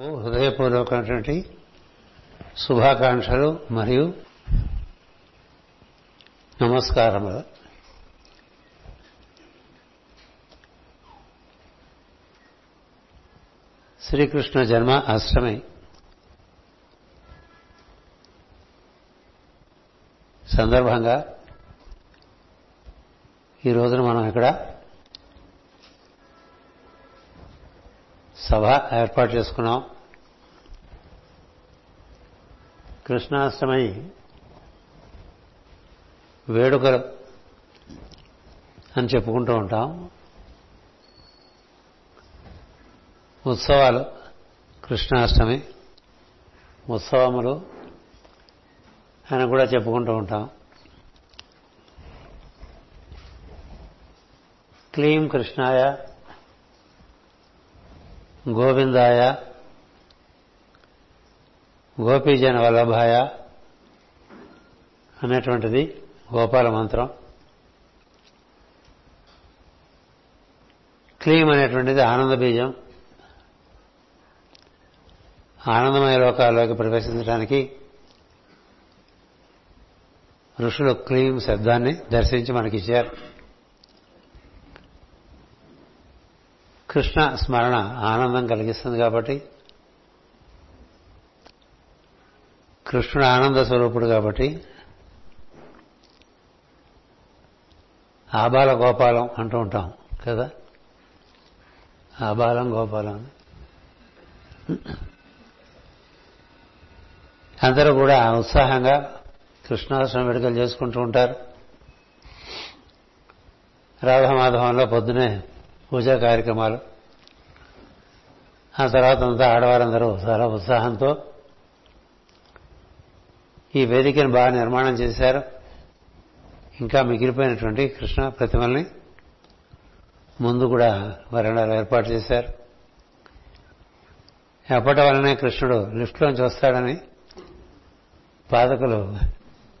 హృదయపూర్వకమైనటువంటి శుభాకాంక్షలు మరియు నమస్కారములు. శ్రీకృష్ణ జన్మ అష్టమి సందర్భంగా ఈ రోజున మనం ఇక్కడ సభ ఏర్పాటు చేసుకున్నాం. కృష్ణాష్టమి వేడుకలు అని చెప్పుకుంటూ ఉంటాం. ఉత్సవాలు కృష్ణాష్టమి ఉత్సవములు అని కూడా చెప్పుకుంటూ ఉంటాం. క్లీం కృష్ణాయ గోవిందాయ గోపీజన వల్లభాయ అనేటువంటిది గోపాల మంత్రం. క్లీం అనేటువంటిది ఆనంద బీజం. ఆనందమయ లోకాల్లోకి ప్రవేశించడానికి ఋషులు క్లీం శబ్దాన్ని దర్శించి మనకిచ్చారు. కృష్ణ స్మరణ ఆనందం కలిగిస్తుంది కాబట్టి కృష్ణుడు ఆనంద స్వరూపుడు కాబట్టి ఆబాల గోపాలం అంటూ ఉంటాం కదా? ఆబాలం గోపాలం. అందరూ కూడా ఉత్సాహంగా కృష్ణాష్టమి వేడుకలు చేసుకుంటూ ఉంటారు. రాధమాధవంలో పొద్దునే పూజా కార్యక్రమాలు. ఆ తర్వాత అంతా ఆడవారందరూ చాలా ఉత్సాహంతో ఈ వేదికను బాగా నిర్మాణం చేశారు. ఇంకా మిగిలిపోయినటువంటి కృష్ణ ప్రతిమల్ని ముందు కూడా వరండాలు ఏర్పాటు చేశారు. ఎప్పటి వలనే కృష్ణుడు లిఫ్ట్లోంచి వస్తాడని పాదకులు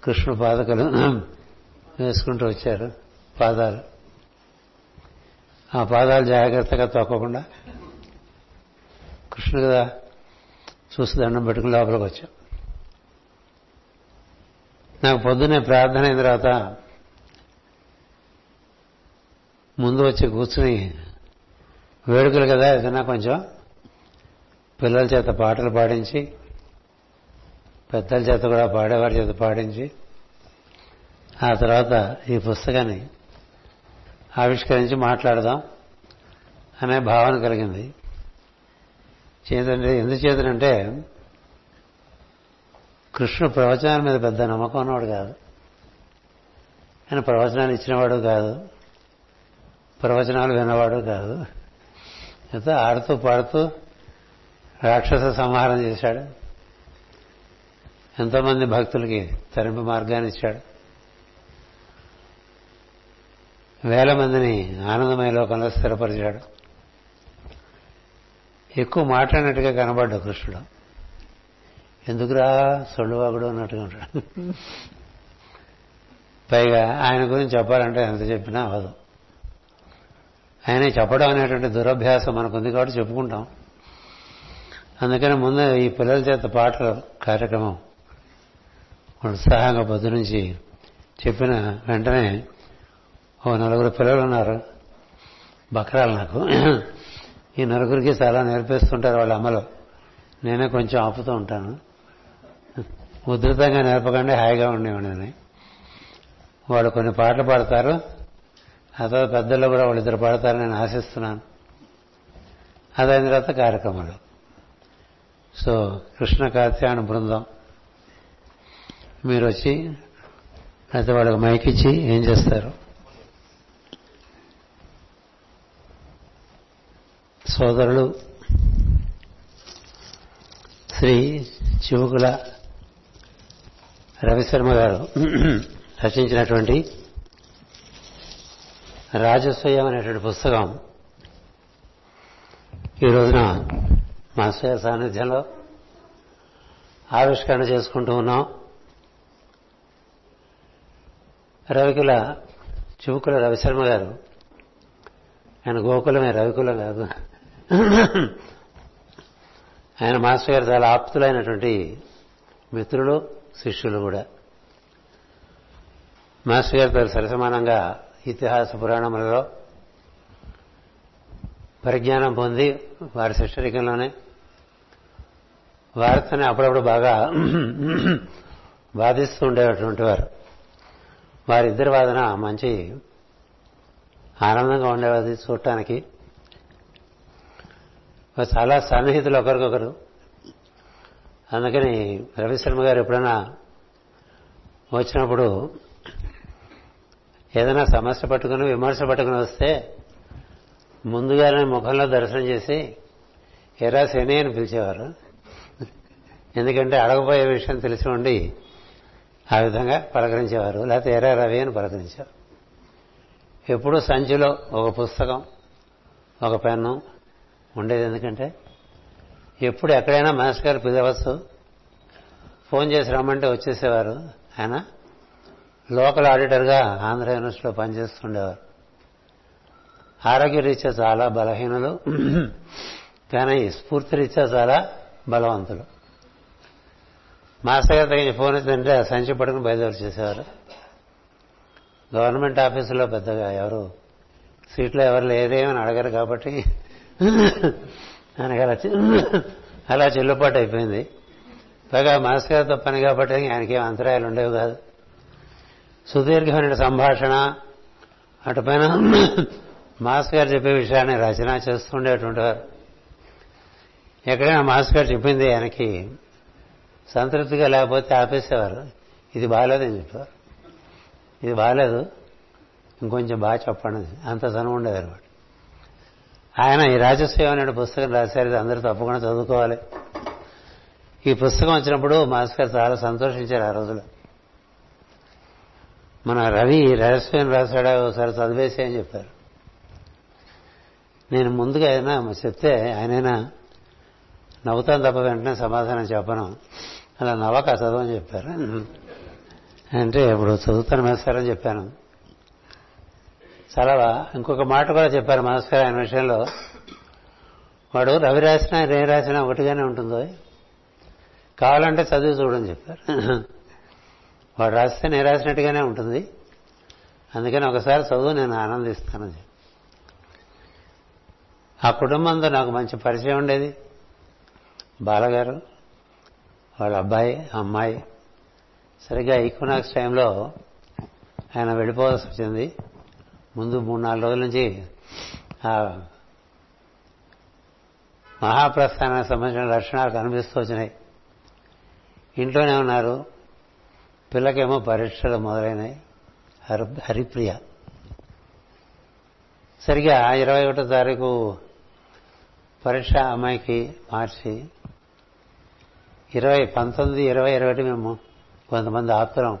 కృష్ణుడు పాదకులు వేసుకుంటూ వచ్చారు పాదాలు. ఆ పాదాలు జాగ్రత్తగా తొక్కకుండా కృష్ణుడు కదా చూసి దండం పెట్టుకుని లోపలికి వచ్చాం. నాకు పొద్దున్నే ప్రార్థన అయిన తర్వాత ముందు వచ్చి కూర్చుని వేడుకలు కదా ఏదైనా కొంచెం పిల్లల చేత పాటలు పాడించి పెద్దల చేత కూడా పాడేవారి చేత పాడించి ఆ తర్వాత ఈ పుస్తకాన్ని ఆవిష్కరించి మాట్లాడదాం అనే భావన కలిగింది. చేతంటే ఎందుచేతనంటే కృష్ణుడు ప్రవచనాల మీద పెద్ద నమ్మకం ఉన్నవాడు కాదు. ఆయన ప్రవచనాలు ఇచ్చినవాడు కాదు. ప్రవచనాలు విన్నవాడు కాదు. అయితే ఆడుతూ పాడుతూ రాక్షస సంహారం చేశాడు. ఎంతోమంది భక్తులకి తరింపు మార్గాన్ని ఇచ్చాడు. వేల మందిని ఆనందమయ లోకంలో స్థిరపరిచాడు. ఎక్కువ మాట్లాడినట్టుగా కనబడ్డు కృష్ణుడు. ఎందుకురా సొళ్ళువాగుడు అన్నట్టుగా ఉంటాడు. పైగా ఆయన గురించి చెప్పాలంటే ఎంత చెప్పినా అవదు ఆయన చెప్పడం అనేటువంటి దురభ్యాసం మనకుంది కాబట్టి చెప్పుకుంటాం. అందుకని ముందు ఈ పిల్లల చేత పాటల కార్యక్రమం ఉత్సాహంగా పొద్దు నుంచి చెప్పిన వెంటనే ఓ నలుగురు పిల్లలు ఉన్నారు. బక్రాలు నాకు. ఈ నలుగురికి చాలా నేర్పిస్తుంటారు వాళ్ళ అమ్మలో. నేనే కొంచెం ఆపుతూ ఉంటాను. ఉధృతంగా నేర్పకండి హాయిగా ఉండేవాడిని వాళ్ళు కొన్ని పాటలు పాడతారు. ఆ తర్వాత పెద్దల్లో కూడా వాళ్ళిద్దరు పాడతారని నేను ఆశిస్తున్నాను. అదైన తర్వాత కార్యక్రమాలు. సో కృష్ణ కార్తీయాన బృందం. మీరు వచ్చి అయితే వాళ్ళకి మైక్ ఇచ్చి ఏం చేస్తారు? సోదరులు శ్రీ చివుకుల రవిశర్మ గారు రచించినటువంటి రాజస్వయం అనేటువంటి పుస్తకం ఈ రోజున మాస్టర్ సాన్నిధ్యంలో ఆవిష్కరణ చేసుకుంటూ ఉన్నాం. రవికుల చివుకుల రవిశర్మ గారు ఆయన గోకులమే రవికులం కాదు. ఆయన మాస్టర్ గారు చాలా ఆప్తులైనటువంటి మిత్రులు శిష్యులు కూడా. మాస్టర్ గారితో సరసమానంగా ఇతిహాస పురాణములలో పరిజ్ఞానం పొంది వారి శిష్యరికంలోనే వారితోనే అప్పుడప్పుడు బాగా వాదిస్తూ ఉండేటువంటి వారు. వారిద్దరి వాదన మంచి ఆనందంగా ఉండేది చూడటానికి. చాలా సన్నిహితులు ఒకరికొకరు. అందుకని రవిశర్మ గారు ఎప్పుడైనా వచ్చినప్పుడు ఏదైనా సమస్య పట్టుకుని విమర్శ పట్టుకుని వస్తే ముందుగానే ముఖంలో దర్శనం చేసి ఎరా శని అని పిలిచేవారు. ఎందుకంటే అడగబోయే విషయం తెలిసి ఉండి ఆ విధంగా పలకరించేవారు. లేకపోతే ఎరా రవి అని పలకరించారు ఎప్పుడూ సంచిలో ఒక పుస్తకం ఒక పెన్ను ఉండేది ఎందుకంటే ఎప్పుడు ఎక్కడైనా మాస్టర్ గారు పిలవచ్చు ఫోన్ చేసి రమ్మంటే వచ్చేసేవారు. ఆయన లోకల్ ఆడిటర్గా ఆంధ్ర యూనివర్సిటీలో పనిచేస్తుండేవారు. ఆరోగ్య రీత్యా చాలా బలహీనులు. కానీ స్ఫూర్తి రీత్యా చాలా బలవంతులు. మాస్టర్ గారు తగిన ఫోన్ వచ్చిందంటే సంచి పట్టుకుని బయలుదేరి చేసేవారు గవర్నమెంట్ ఆఫీసులో పెద్దగా ఎవరు సీట్లో ఎవరు లేదేమని అడగరు కాబట్టి ఆయనకి అలా అలా చెల్లుబాటు అయిపోయింది. పైగా మాస్టర్ గారితో పని కాబట్టి ఆయనకేం అంతరాయాలు ఉండేవి కాదు. సుదీర్ఘమైన సంభాషణ అటుపైన మాస్ గారు చెప్పే విషయాన్ని రచన చేస్తుండేటువంటి వారు. ఎక్కడైనా మాస్ గారు చెప్పింది ఆయనకి సంతృప్తిగా లేకపోతే ఆపేసేవారు. ఇది బాగాలేదని చెప్పారు ఇది బాగాలేదు. ఇంకొంచెం బాగా చెప్పండి. అంత చనువు ఉండేది అనమాట ఆయన ఈ రాజసేవ అనే పుస్తకం రాశారు ఇది అందరూ తప్పకుండా చదువుకోవాలి. ఈ పుస్తకం వచ్చినప్పుడు మాస్టర్ చాలా సంతోషించారు ఆ రోజులో మన రవి రహస్యం రాశాడా ఒకసారి చదివేసి అని చెప్పారు. నేను ముందుగా అయినా చెప్తే ఆయనైనా నవ్వుతాను తప్ప వెంటనే సమాధానం చెప్పను. అలా నవ్వక చదవని చెప్పారు. అంటే ఇప్పుడు చదువుతాను మేస్తారని చెప్పాను. చాలా ఇంకొక మాట కూడా చెప్పారు మాస్టర్ ఆయన విషయంలో. వాడు రవి రాసినా రే రాసినా ఒకటిగానే ఉంటుందో? కావాలంటే చదివి చూడని చెప్పారు. వాడు రాస్తే నేను రాసినట్టుగానే ఉంటుంది. అందుకని ఒకసారి చదువు నేను ఆనందిస్తానని చెప్పి ఆ కుటుంబంతో నాకు మంచి పరిచయం ఉండేది. బాలగారు వాళ్ళ అబ్బాయి అమ్మాయి. సరిగ్గా ఈక్వనాక్స్ టైంలో ఆయన వెళ్ళిపోవాల్సి వచ్చింది. ముందు మూడు నాలుగు రోజుల నుంచి ఆ మహాప్రస్థానానికి సంబంధించిన లక్షణాలు కనిపిస్తూ వచ్చినాయి. ఇంట్లోనే ఉన్నారు. పిల్లకేమో పరీక్షలు మొదలైనాయి. హరి హరిప్రియ. సరిగా ఇరవై ఒకటో తారీఖు పరీక్ష అమ్మాయికి మార్చి ఇరవై పంతొమ్మిది ఇరవై ఇరవై ఒకటి మేము కొంతమంది ఆపుతున్నాం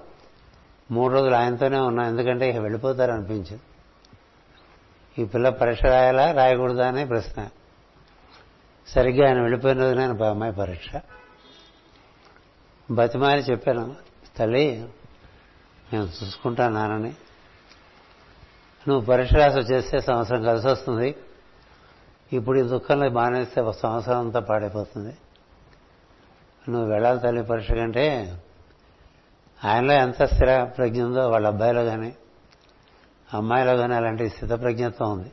మూడు రోజులు ఆయనతోనే ఉన్నాం. ఎందుకంటే వెళ్ళిపోతారు అనిపించింది ఈ పిల్ల పరీక్ష రాయాలా? రాయకూడదా అనే ప్రశ్న. సరిగ్గా ఆయన వెళ్ళిపోయిన రోజున ఆయన అమ్మాయి పరీక్ష. బతిమాలి చెప్పాను. తల్లి నేను చూసుకుంటాను నాన్నని. నువ్వు పరీక్ష రాసి వచ్చేస్తే సంవత్సరం కలిసి వస్తుంది. ఇప్పుడు ఈ దుఃఖంలో మానేస్తే ఒక సంవత్సరం అంతా పాడైపోతుంది. నువ్వు వెళ్ళాలి తల్లి పరీక్ష కంటే. ఆయనలో ఎంత స్థిర ప్రజ్ఞ ఉందో వాళ్ళ అబ్బాయిలో కానీ అమ్మాయిలో కానీ అలాంటి స్థితప్రజ్ఞత్వం ఉంది.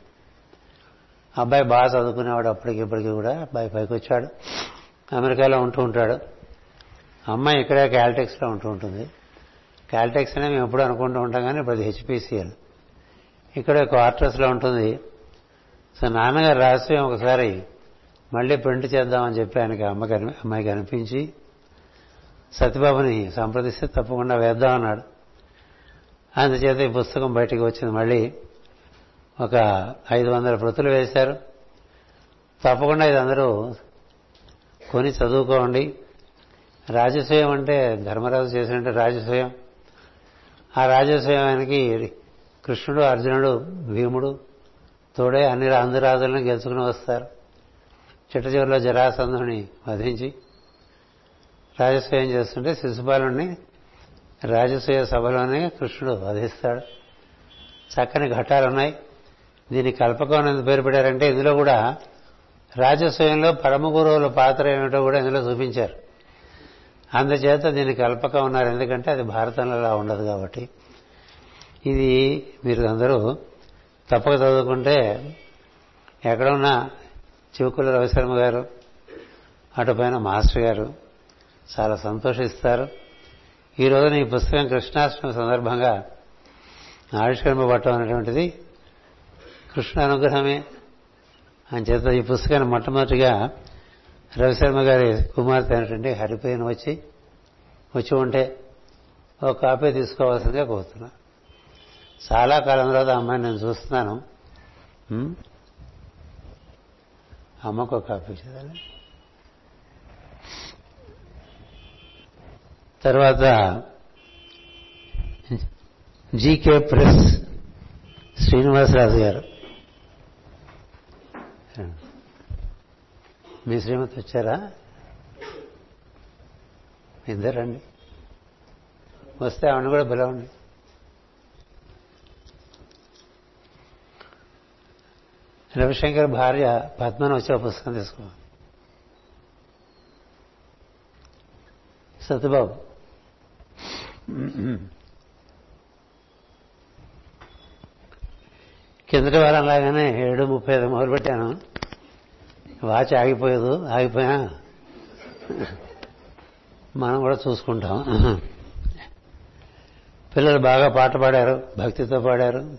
అబ్బాయి బాగా చదువుకునేవాడు అప్పటికి ఇప్పటికి కూడా అబ్బాయి పైకి వచ్చాడు. అమెరికాలో ఉంటూ ఉంటాడు. అమ్మాయి ఇక్కడే క్యాల్టెక్స్లో ఉంటూ ఉంటుంది. క్యాల్టెక్స్ అనే మేము ఎప్పుడు అనుకుంటూ ఉంటాం కానీ ఇప్పుడు హెచ్పిసిఎల్ ఇక్కడే క్వార్టర్స్లో ఉంటుంది. సో నాన్నగారు రాసి ఒకసారి మళ్ళీ ప్రింట్ చేద్దామని చెప్పి ఆయనకి అమ్మకి అమ్మాయికి అనిపించి సత్యబాబుని సంప్రదిస్తే తప్పకుండా వేద్దామన్నాడు అందుచేత ఈ పుస్తకం బయటికి వచ్చింది. మళ్ళీ ఒక ఐదు వందల ప్రతులు వేశారు. తప్పకుండా ఇది అందరూ కొని చదువుకోండి. రాజస్వయం అంటే ధర్మరాజు చేసినట్టు రాజస్వయం ఆ రాజస్వయానికి కృష్ణుడు అర్జునుడు భీముడు తోడే అన్ని అందరి రాజులను గెలుచుకుని వస్తారు. చిట్ట చివరిలో జరాసంధుని వధించి రాజస్వయం చేస్తుంటే శిశుపాలుని రాజసూయ సభలోనే కృష్ణుడు వధిస్తాడు. చక్కని ఘట్టాలు ఉన్నాయి. దీన్ని కల్పకం అనేది పేరు పెట్టారంటే ఇందులో కూడా రాజస్వయంలో పరమ గురువుల పాత్ర ఏమిటో కూడా ఇందులో చూపించారు. అందుచేత దీన్ని కల్పక ఉన్నారు. ఎందుకంటే అది భారతంలో అలా ఉండదు కాబట్టి. ఇది మీరు అందరూ తప్పక చదువుకుంటే ఎక్కడున్నా చివుకుల రవిశర్మ గారు అటుపైన మాస్టర్ గారు చాలా సంతోషిస్తారు. ఈ రోజున ఈ పుస్తకం కృష్ణాష్టమి సందర్భంగా ఆవిష్కరింపబట్టం అనేటువంటిది కృష్ణ అనుగ్రహమే అని చేత ఈ పుస్తకాన్ని మొట్టమొదటిగా రవిశర్మ గారి కుమార్తె అయినటువంటి హరిపోయిన వచ్చి వచ్చి ఉంటే ఒక కాపీ తీసుకోవాల్సిందిగా కోరుతున్నా. చాలా కాలం తర్వాత అమ్మాయిని నేను చూస్తున్నాను. అమ్మకు ఒక కాపీ చదవాలి తర్వాత జీకే ప్రెస్ శ్రీనివాసరాజు గారు. మీ శ్రీమతి వచ్చారా? ఇద్దరండి వస్తే ఆవిడ కూడా పిలవండి. రవిశంకర్ భార్య పద్మను వచ్చే పుస్తకం తీసుకో. సత్యబాబు. కిందటి వారం లాగానే ఏడు ముప్పై ఐదు మొదలుపెట్టాను వాచ్ ఆగిపోయేదు. ఆగిపోయా? మనం కూడా చూసుకుంటాం. పిల్లలు బాగా పాట పాడారు. భక్తితో పాడారు.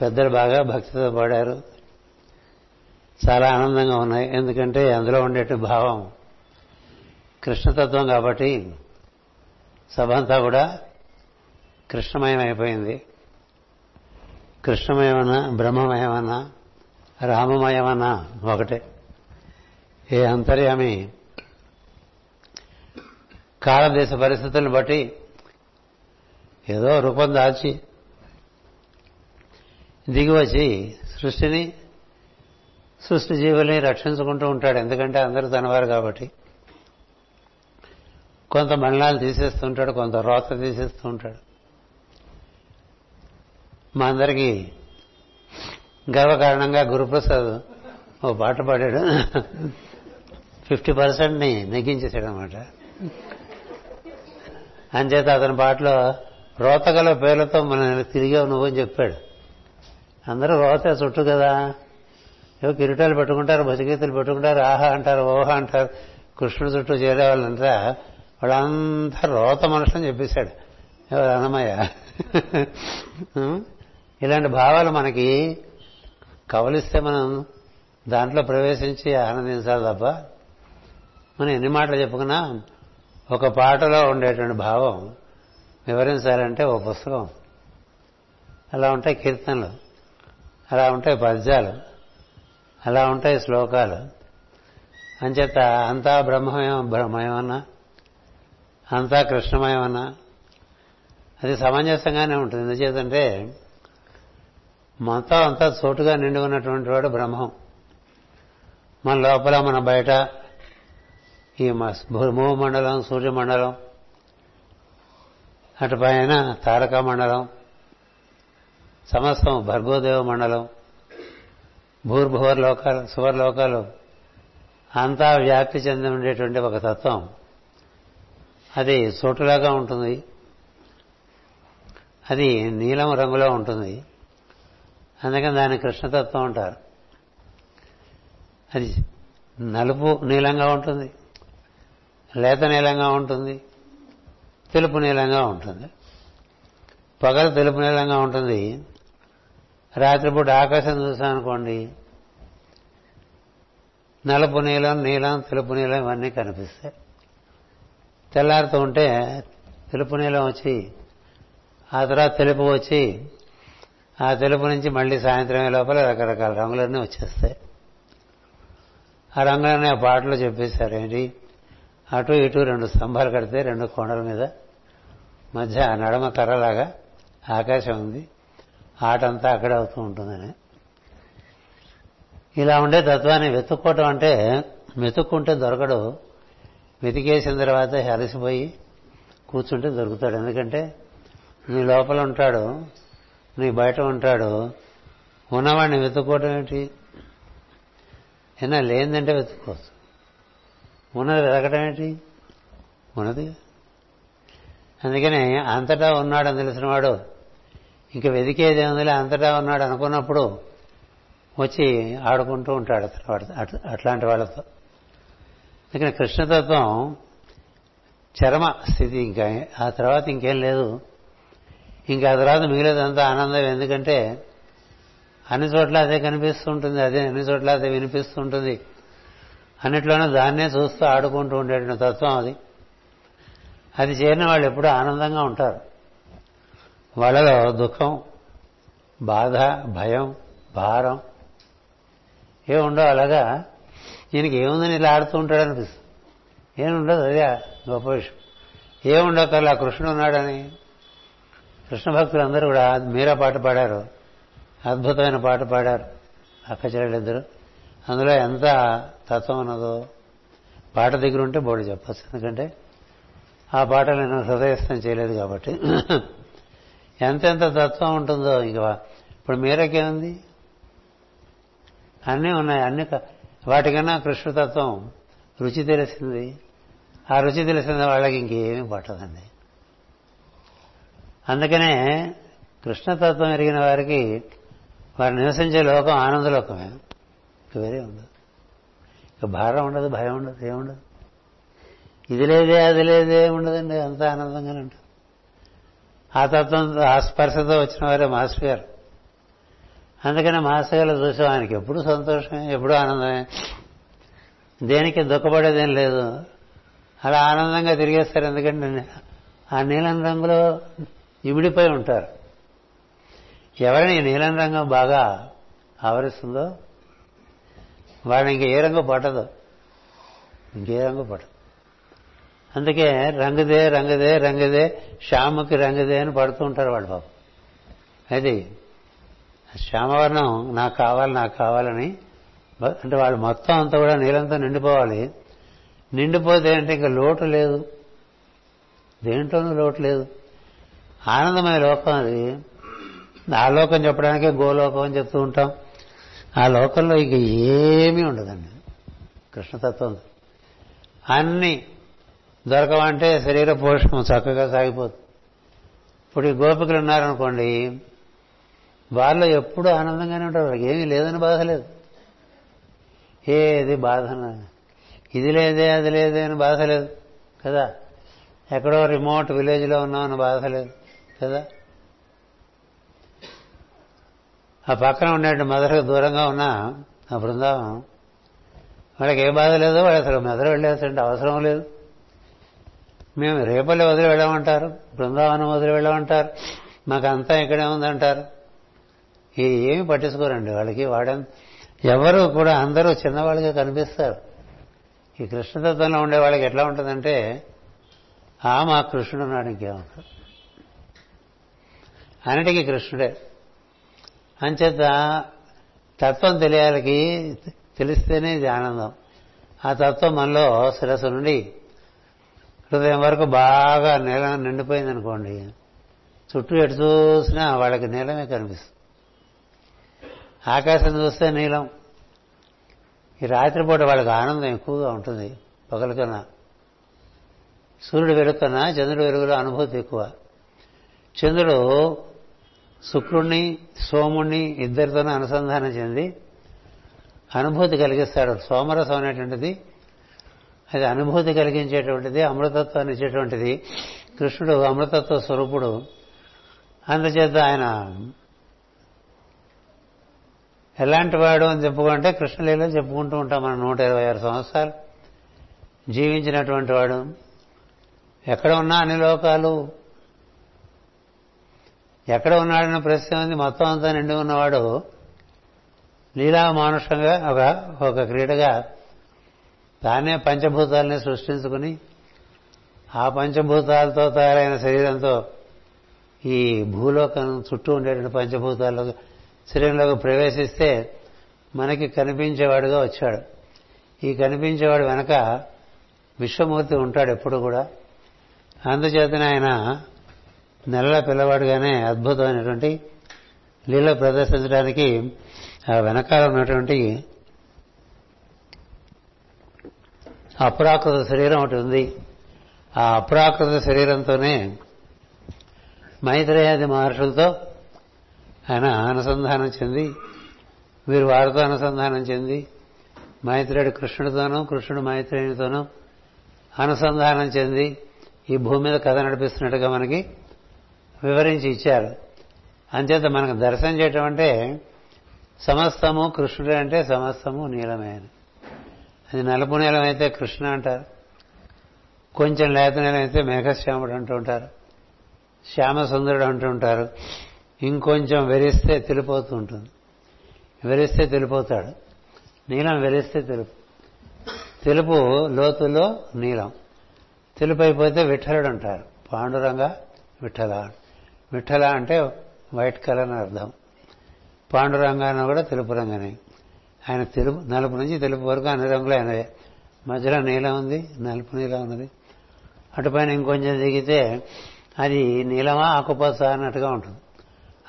పెద్దలు బాగా భక్తితో పాడారు. చాలా ఆనందంగా ఉన్నాయి. ఎందుకంటే అందులో ఉండేటి భావం కృష్ణతత్వం కాబట్టి సభ అంతా కూడా కృష్ణమయం అయిపోయింది కృష్ణమయమన్నా బ్రహ్మమయమన్నా రామమయమన్నా ఒకటే. ఏ అంతర్యామి కాలదేశ పరిస్థితులను బట్టి ఏదో రూపం దాల్చి దిగి వచ్చి సృష్టిని సృష్టి జీవుల్ని రక్షించుకుంటూ ఉంటాడు. ఎందుకంటే అందరూ తనవారు కాబట్టి. కొంత మండలాలు తీసేస్తూ ఉంటాడు కొంత రోత తీసేస్తూ ఉంటాడు మా అందరికీ గర్వకారణంగా గురుప్రసాద్ ఓ పాట పాడాడు. ఫిఫ్టీ పర్సెంట్ని నెగ్గించేశాడు అనమాట అంచేత అతని పాటలో రోతగల పేర్లతో మనల్ని తిరిగావు నువ్వని చెప్పాడు. అందరూ రోత చుట్టూ కదా. ఏవో కిరీటాలు పెట్టుకుంటారు భజగీతలు పెట్టుకుంటారు ఆహా అంటారు ఓహా అంటారు కృష్ణుడు చుట్టూ చేరే వాళ్ళంతా రోత మనుషులని చెప్పేశాడు. ఎవరు అన్నమయ్య ఇలాంటి భావాలు మనకి కవలిస్తే మనం దాంట్లో ప్రవేశించి ఆనందించాలి తప్ప మనం ఎన్ని మాటలు చెప్పుకున్నా ఒక పాటలో ఉండేటువంటి భావం వివరించాలంటే ఓ పుస్తకం. అలా ఉంటాయి కీర్తనలు. అలా ఉంటాయి పద్యాలు. అలా ఉంటాయి శ్లోకాలు. అంచేత అంతా బ్రహ్మమయం బ్రహ్మమేమన్నా అంతా కృష్ణమయమన్నా. అది సమంజసంగానే ఉంటుంది. ఎందుచేతంటే మొత్తం అంతా చోటుగా నిండి ఉన్నటువంటి వాడు బ్రహ్మం. మన లోపల మన బయట ఈ భూమండలం సూర్యమండలం అటు పైన తారక మండలం సమస్తం భర్గోదేవ మండలం భూర్భువర్ లోకాలు సువర్లోకాలు అంతా వ్యాప్తి చెంది ఉండేటువంటి ఒక తత్వం. అది సోటులాగా ఉంటుంది. అది నీలం రంగులో ఉంటుంది. అందుకని దాన్ని కృష్ణతత్వం అంటారు. అది నలుపు నీలంగా ఉంటుంది. లేత నీలంగా ఉంటుంది. తెలుపు నీలంగా ఉంటుంది. పగలు తెలుపు నీలంగా ఉంటుంది. రాత్రిపూట ఆకాశం చూసామనుకోండి నలుపు నీలం నీలం తెలుపు నీలం ఇవన్నీ కనిపిస్తాయి. తెల్లారుతూ ఉంటే తెలుపు నీలం వచ్చి ఆ తర్వాత తెలుపు వచ్చి ఆ తెలుపు నుంచి మళ్ళీ సాయంత్రం లోపల రకరకాల రంగులన్నీ వచ్చేస్తాయి. ఆ రంగులన్నీ ఆ పాటలో చెప్పేశారు ఏంటి? అటు ఇటు రెండు స్తంభాలు కడితే రెండు కొండల మీద మధ్య నడమ కర్రలాగా ఆకాశం ఉంది ఆటంతా అక్కడే అవుతూ ఉంటుందని. ఇలా ఉండే తత్వాన్ని వెతుక్కోవటం అంటే వెతుక్కుంటే దొరకడు. వెతికేసిన తర్వాత అలసిపోయి కూర్చుంటే దొరుకుతాడు. ఎందుకంటే నీ లోపల ఉంటాడు నీ బయట ఉంటాడు. ఉన్నవాడిని వెతుక్కోవటం ఏంటి? ఏనా లేదంటే వెతుక్కోవచ్చు. ఉన్నది వెతకడం ఏంటి? ఉన్నది. అందుకనే అంతటా ఉన్నాడని తెలిసినవాడు ఇంకా వెతికేది ఉందిలే అంతటా ఉన్నాడు అనుకున్నప్పుడు వచ్చి ఆడుకుంటూ ఉంటాడు అతను. అట్లాంటి వాళ్ళతో. ఇక్కడ కృష్ణతత్వం చరమ స్థితి ఇంకా. ఆ తర్వాత ఇంకేం లేదు. ఇంకా ఆ తర్వాత మిగిలేదంతా ఆనందం. ఎందుకంటే అన్ని చోట్ల అదే కనిపిస్తూ ఉంటుంది అదే అన్ని చోట్ల అదే వినిపిస్తూ ఉంటుంది అన్నిట్లోనూ దాన్నే చూస్తూ ఆడుకుంటూ ఉండేటువంటి తత్వం అది. అది చేరిన వాళ్ళు ఎప్పుడూ ఆనందంగా ఉంటారు. వాళ్ళలో దుఃఖం బాధ భయం భారం ఏముండవు అలాగా ఈయనకి ఏముందని ఇలా ఆడుతూ ఉంటాడు అనిపిస్తుంది. ఏముండదు అదే గొప్ప విషయం. ఏముండవు కల్లా కృష్ణుడు ఉన్నాడని. కృష్ణ భక్తులు అందరూ కూడా మీరా పాట పాడారు. అద్భుతమైన పాట పాడారు. అక్క చెల్లెళ్ళిద్దరు. అందులో ఎంత తత్వం ఉన్నదో పాట దగ్గర ఉంటే బోడి చెప్పచ్చు. ఎందుకంటే ఆ పాట నేను హృదయస్థం చేయలేదు కాబట్టి. ఎంతెంత తత్వం ఉంటుందో ఇంకా ఇప్పుడు మీరకేముంది? అన్నీ ఉన్నాయి అన్ని వాటికన్నా కృష్ణతత్వం రుచి తెలిసింది. ఆ రుచి తెలిసిన వాళ్ళకి ఇంకేమీ పట్టదండి. అందుకనే కృష్ణతత్వం ఎరిగిన వారికి వారు నివసించే లోకం ఆనందలోకమే ఇక వేరే ఉండదు. ఇక భారం ఉండదు భయం ఉండదు ఏముండదు ఇది లేదే అది లేదే ఉండదండి అంత ఆనందంగానే ఉంటుంది. ఆ తత్వం ఆ స్పర్శతో వచ్చిన వారే మాస్టర్ గారు అందుకని మాస్టర్ గారు చూసాం ఆయనకి ఎప్పుడు సంతోషమే ఎప్పుడు ఆనందమే. దేనికి దుఃఖపడేదేం లేదు. అలా ఆనందంగా తిరిగేస్తారు ఎందుకంటే ఆ నీలం రంగులో ఇమిడిపోయి ఉంటారు. ఎవరిని ఈ నీలం రంగం బాగా ఆవరిస్తుందో వాళ్ళని ఇంక ఏ రంగు పట్టదు. ఇంకే రంగు పట్టదు. అందుకే రంగుదే రంగుదే రంగుదే శ్యామకి రంగుదే అని పడుతూ ఉంటారు వాడు పాపం. అది శ్యామవర్ణం నాకు కావాలి నాకు కావాలని అంటే వాళ్ళు మొత్తం అంతా కూడా నీళ్ళంతా నిండిపోవాలి. నిండిపోతే అంటే ఇంకా లోటు లేదు. దేంట్లోనూ లోటు లేదు. ఆనందమైన లోకం అది. ఆ లోకం చెప్పడానికే గోలోకం అని చెప్తూ ఉంటాం. ఆ లోకంలో ఇక ఏమీ ఉండదండి. కృష్ణతత్వం. అన్నీ దొరకవంటే శరీర పోషణం చక్కగా సాగిపోతుంది. ఇప్పుడు ఈ గోపికలు ఉన్నారనుకోండి వాళ్ళు ఎప్పుడూ ఆనందంగానే ఉంటారు. వాళ్ళకి ఏమీ లేదని బాధ లేదు. ఏది బాధ ఇది లేదే అది లేదే అని బాధ లేదు. కదా? ఎక్కడో రిమోట్ విలేజ్లో ఉన్నామని బాధ లేదు. కదా? ఆ పక్కన ఉండే మదర్కి దూరంగా ఉన్నా ఆ బృందావనం వాళ్ళకి ఏ బాధ లేదో వాళ్ళు అసలు మెదడు వెళ్ళేసంటే అవసరం లేదు. మేము రేపల్లె వదిలి వెళ్ళమంటారు బృందావనం వదిలి వెళ్ళమంటారు మాకంతా ఇక్కడే ఉందంటారు. ఏమి పట్టించుకోరండి. వాళ్ళకి వాడ ఎవరు కూడా అందరూ చిన్నవాళ్ళుగా కనిపిస్తారు. ఈ కృష్ణతత్వంలో ఉండే వాళ్ళకి ఎట్లా ఉంటుందంటే ఆ మా కృష్ణుడు ఉన్నాడు ఇంకేముంటాడు అన్నిటికీ కృష్ణుడే. అంచేత తత్వం తెలియాలకి తెలిస్తేనే ఇది ఆనందం. ఆ తత్వం మనలో శిరస్సు నుండి హృదయం వరకు బాగా నీలం నిండిపోయింది అనుకోండి చుట్టూ ఎటు చూసినా వాళ్ళకి నీలమే కనిపిస్తుంది. ఆకాశం చూస్తే నీలం. ఈ రాత్రిపూట వాళ్ళకి ఆనందం ఎక్కువగా ఉంటుంది పగల కన్నా సూర్యుడు వెలుగు కన్నా చంద్రుడు వెలుగులో అనుభూతి ఎక్కువ. చంద్రుడు శుక్రుణ్ణి సోముణ్ణి ఇద్దరితోనూ అనుసంధానం చెంది అనుభూతి కలిగిస్తాడు. సోమరసం అనేటువంటిది అది అనుభూతి కలిగించేటువంటిది అమృతత్వాన్ని ఇచ్చేటువంటిది. కృష్ణుడు అమృతత్వ స్వరూపుడు. అందుచేత ఆయన ఎలాంటి వాడు అని చెప్పుకుంటే కృష్ణలీల చెప్పుకుంటూ ఉంటాం మనం నూట ఇరవై ఆరు సంవత్సరాలు. జీవించినటువంటి వాడు ఎక్కడ ఉన్నా అన్ని లోకాలు. ఎక్కడ ఉన్నాడన్న ప్రశ్న ఉంది. మొత్తం అంతా నిండి ఉన్నవాడు లీలా మానుషంగా ఒక ఒక క్రీడగా తానే పంచభూతాలని సృష్టించుకుని ఆ పంచభూతాలతో తయారైన శరీరంతో ఈ భూలోకం చుట్టూ ఉండేటువంటి పంచభూతాల్లో శరీరంలోకి ప్రవేశిస్తే మనకి కనిపించేవాడుగా వచ్చాడు. ఈ కనిపించేవాడు వెనక విశ్వమూర్తి ఉంటాడు ఎప్పుడు కూడా. అందుచేతనే ఆయన నెలల పిల్లవాడుగానే అద్భుతమైనటువంటి లీల ప్రదర్శించడానికి ఆ వెనకాల ఉన్నటువంటి అప్రాకృత శరీరం ఒకటి ఉంది. ఆ అప్రాకృత శరీరంతోనే మైత్రేయాది మహర్షులతో ఆయన అనుసంధానం చెంది వీరు వారితో అనుసంధానం చెంది మైత్రేయుడు కృష్ణుడితోనూ కృష్ణుడు మైత్రేయునితోనూ అనుసంధానం చెంది ఈ భూమి మీద కథ నడిపిస్తున్నట్టుగా మనకి వివరించి ఇచ్చారు. అంచేత మనకు దర్శనం చేయటం అంటే సమస్తము కృష్ణుడే అంటే సమస్తము నీలమే అని. అది నలుపు నీలం అయితే కృష్ణ అంటారు. కొంచెం లేత నీలం అయితే మేఘశ్యాముడు అంటూ ఉంటారు. శ్యామసుందరుడు అంటూ ఉంటారు. ఇంకొంచెం వెరిస్తే తెలిపోతూ ఉంటుంది. వెరిస్తే తెలిపోతాడు. నీలం వెరిస్తే తెలుపు. తెలుపు లోతులో నీలం. తెలుపు అయిపోతే విఠలుడు అంటారు. పాండురంగ విఠల. విఠల అంటే వైట్ కలర్ అని అర్థం. పాండురంగాన కూడా తెలుపు రంగనే. ఆయన తెలుపు నలుపు నుంచి తెలుపు వరకు అన్ని రంగులు ఆయనవే మధ్యలో నీలం ఉంది నలుపు నీలం ఉన్నది. అటుపైన ఇంకొంచెం దిగితే అది నీలమా ఆకుపచ్చ అన్నట్టుగా ఉంటుంది.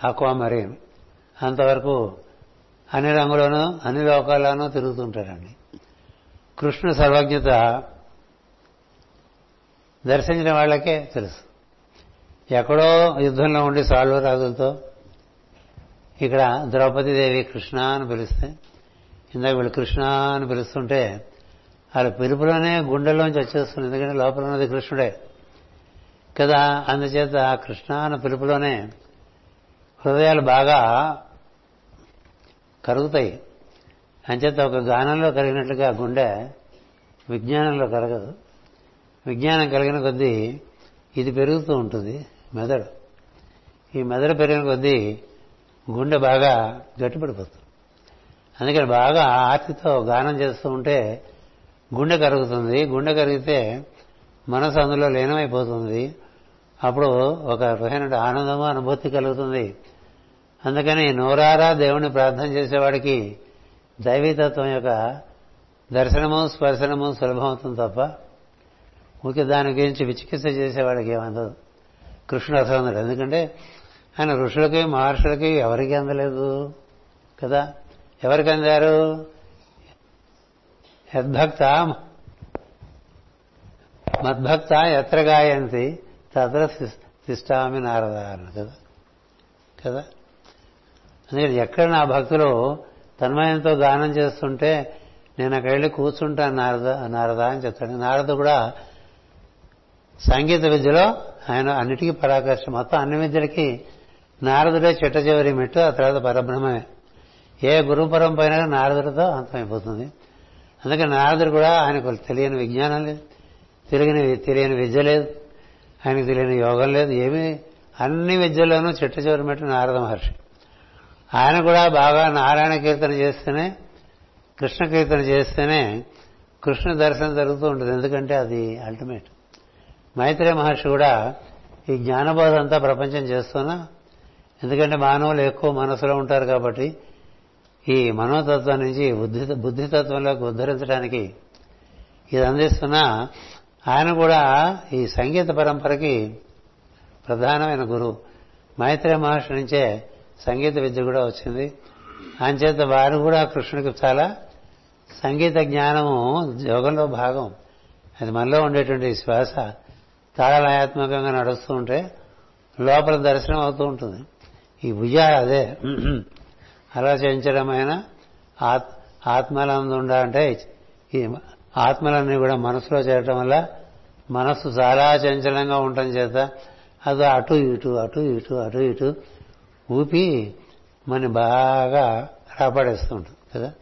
అక్వామరీన్. అంతవరకు అన్ని రంగులోనూ అన్ని లోకాల్లోనూ తిరుగుతుంటారండి. కృష్ణ సర్వజ్ఞత దర్శించిన వాళ్ళకే తెలుసు. ఎక్కడో యుద్ధంలో ఉండి సాళ్ళు రాజులతో ఇక్కడ ద్రౌపదీదేవి కృష్ణ అని పిలిస్తే ఇందాక వీళ్ళు కృష్ణ అని పిలుస్తుంటే వాళ్ళ పిలుపులోనే గుండెల్లోంచి వచ్చేస్తుంది ఎందుకంటే లోపల ఉన్నది కృష్ణుడే కదా. అందుచేత కృష్ణ అన్న పిలుపులోనే హృదయాలు బాగా కరుగుతాయి. అంచేత ఒక గానంలో కరిగినట్లుగా గుండె విజ్ఞానంలో కరగదు. విజ్ఞానం కలిగిన కొద్దీ ఇది పెరుగుతూ ఉంటుంది మెదడు. ఈ మెదడు పెరిగిన కొద్దీ గుండె బాగా గట్టిపడిపోతుంది. అందుకని బాగా ఆర్తితో గానం చేస్తూ ఉంటే గుండె కరుగుతుంది. గుండె కరిగితే మనసు అందులో లీనమైపోతుంది. అప్పుడు ఒక రకమైన ఆనందము అనుభూతి కలుగుతుంది. అందుకని నోరారా దేవుని ప్రార్థన చేసేవాడికి దైవీతత్వం యొక్క దర్శనము స్పర్శనము సులభమవుతుంది తప్ప ఊరికి దాని గురించి విచికిత్స చేసేవాడికి ఏమందదు కృష్ణుడు అసలు ఎందుకంటే ఆయన ఋషులకి మహర్షులకి ఎవరికి అందలేదు కదా? ఎవరికి అందారు? యద్భక్త మద్భక్త ఎత్ర గాయంతి తద్ర తిష్టామి నారద అన్నారు కదా? కదా? అందుకని ఎక్కడ నా భక్తులు తన్మయంతో గానం చేస్తుంటే నేను అక్కడ వెళ్ళి కూర్చుంటాను నారద నారద అని చెప్తాను నారద కూడా సంగీత విద్యలో ఆయన అన్నిటికీ పరాకర్ష మొత్తం అన్ని విద్యలకి నారదుడే చిట్ట చివరి మెట్టు ఆ తర్వాత పరబ్రహ్మమే. ఏ గురు పరంపైన నారదుడితో అంతమైపోతుంది. అందుకే నారదుడు కూడా ఆయనకు తెలియని విజ్ఞానం లేదు. తెలియని తెలియని విద్య లేదు. ఆయనకు తెలియని యోగం లేదు. ఏమీ అన్ని విద్యల్లోనూ చిట్ట చివరి మెట్టు నారద మహర్షి. ఆయన కూడా బాగా నారాయణ కీర్తన చేస్తేనే కృష్ణ కీర్తన చేస్తేనే కృష్ణ దర్శనం జరుగుతూ ఉంటుంది. ఎందుకంటే అది అల్టిమేట్ మైత్రే మహర్షి కూడా ఈ జ్ఞానబోధ అంతా ప్రపంచం చేస్తున్నా. ఎందుకంటే మానవులు ఎక్కువ మనసులో ఉంటారు కాబట్టి ఈ మనోతత్వం నుంచి బుద్ధి బుద్ధితత్వంలోకి ఉద్ధరించడానికి ఇది అందిస్తున్నా. ఆయన కూడా ఈ సంగీత పరంపరకి ప్రధానమైన గురువు. మైత్రే మహర్షి నుంచే సంగీత విద్య కూడా వచ్చింది. అంచేత వారు కూడా కృష్ణుడికి చాలా సంగీత జ్ఞానము యోగంలో భాగం. అది మనలో ఉండేటువంటి శ్వాస తాళలయాత్మకంగా నడుస్తూ ఉంటే లోపల దర్శనం అవుతూ ఉంటుంది. ఈ ఉయ్యాల అదే. అలా చేయించడమైన ఆత్ ఆత్మలందుండ అంటే ఈ ఆత్మలన్నీ కూడా మనసులో చేరటం వల్ల మనస్సు చాలా చంచలంగా ఉండటం చేత అది అటు ఇటు అటు ఇటు అటు ఇటు ఊపి మన బాగా రాపాడేస్తూ ఉంటుంది కదా?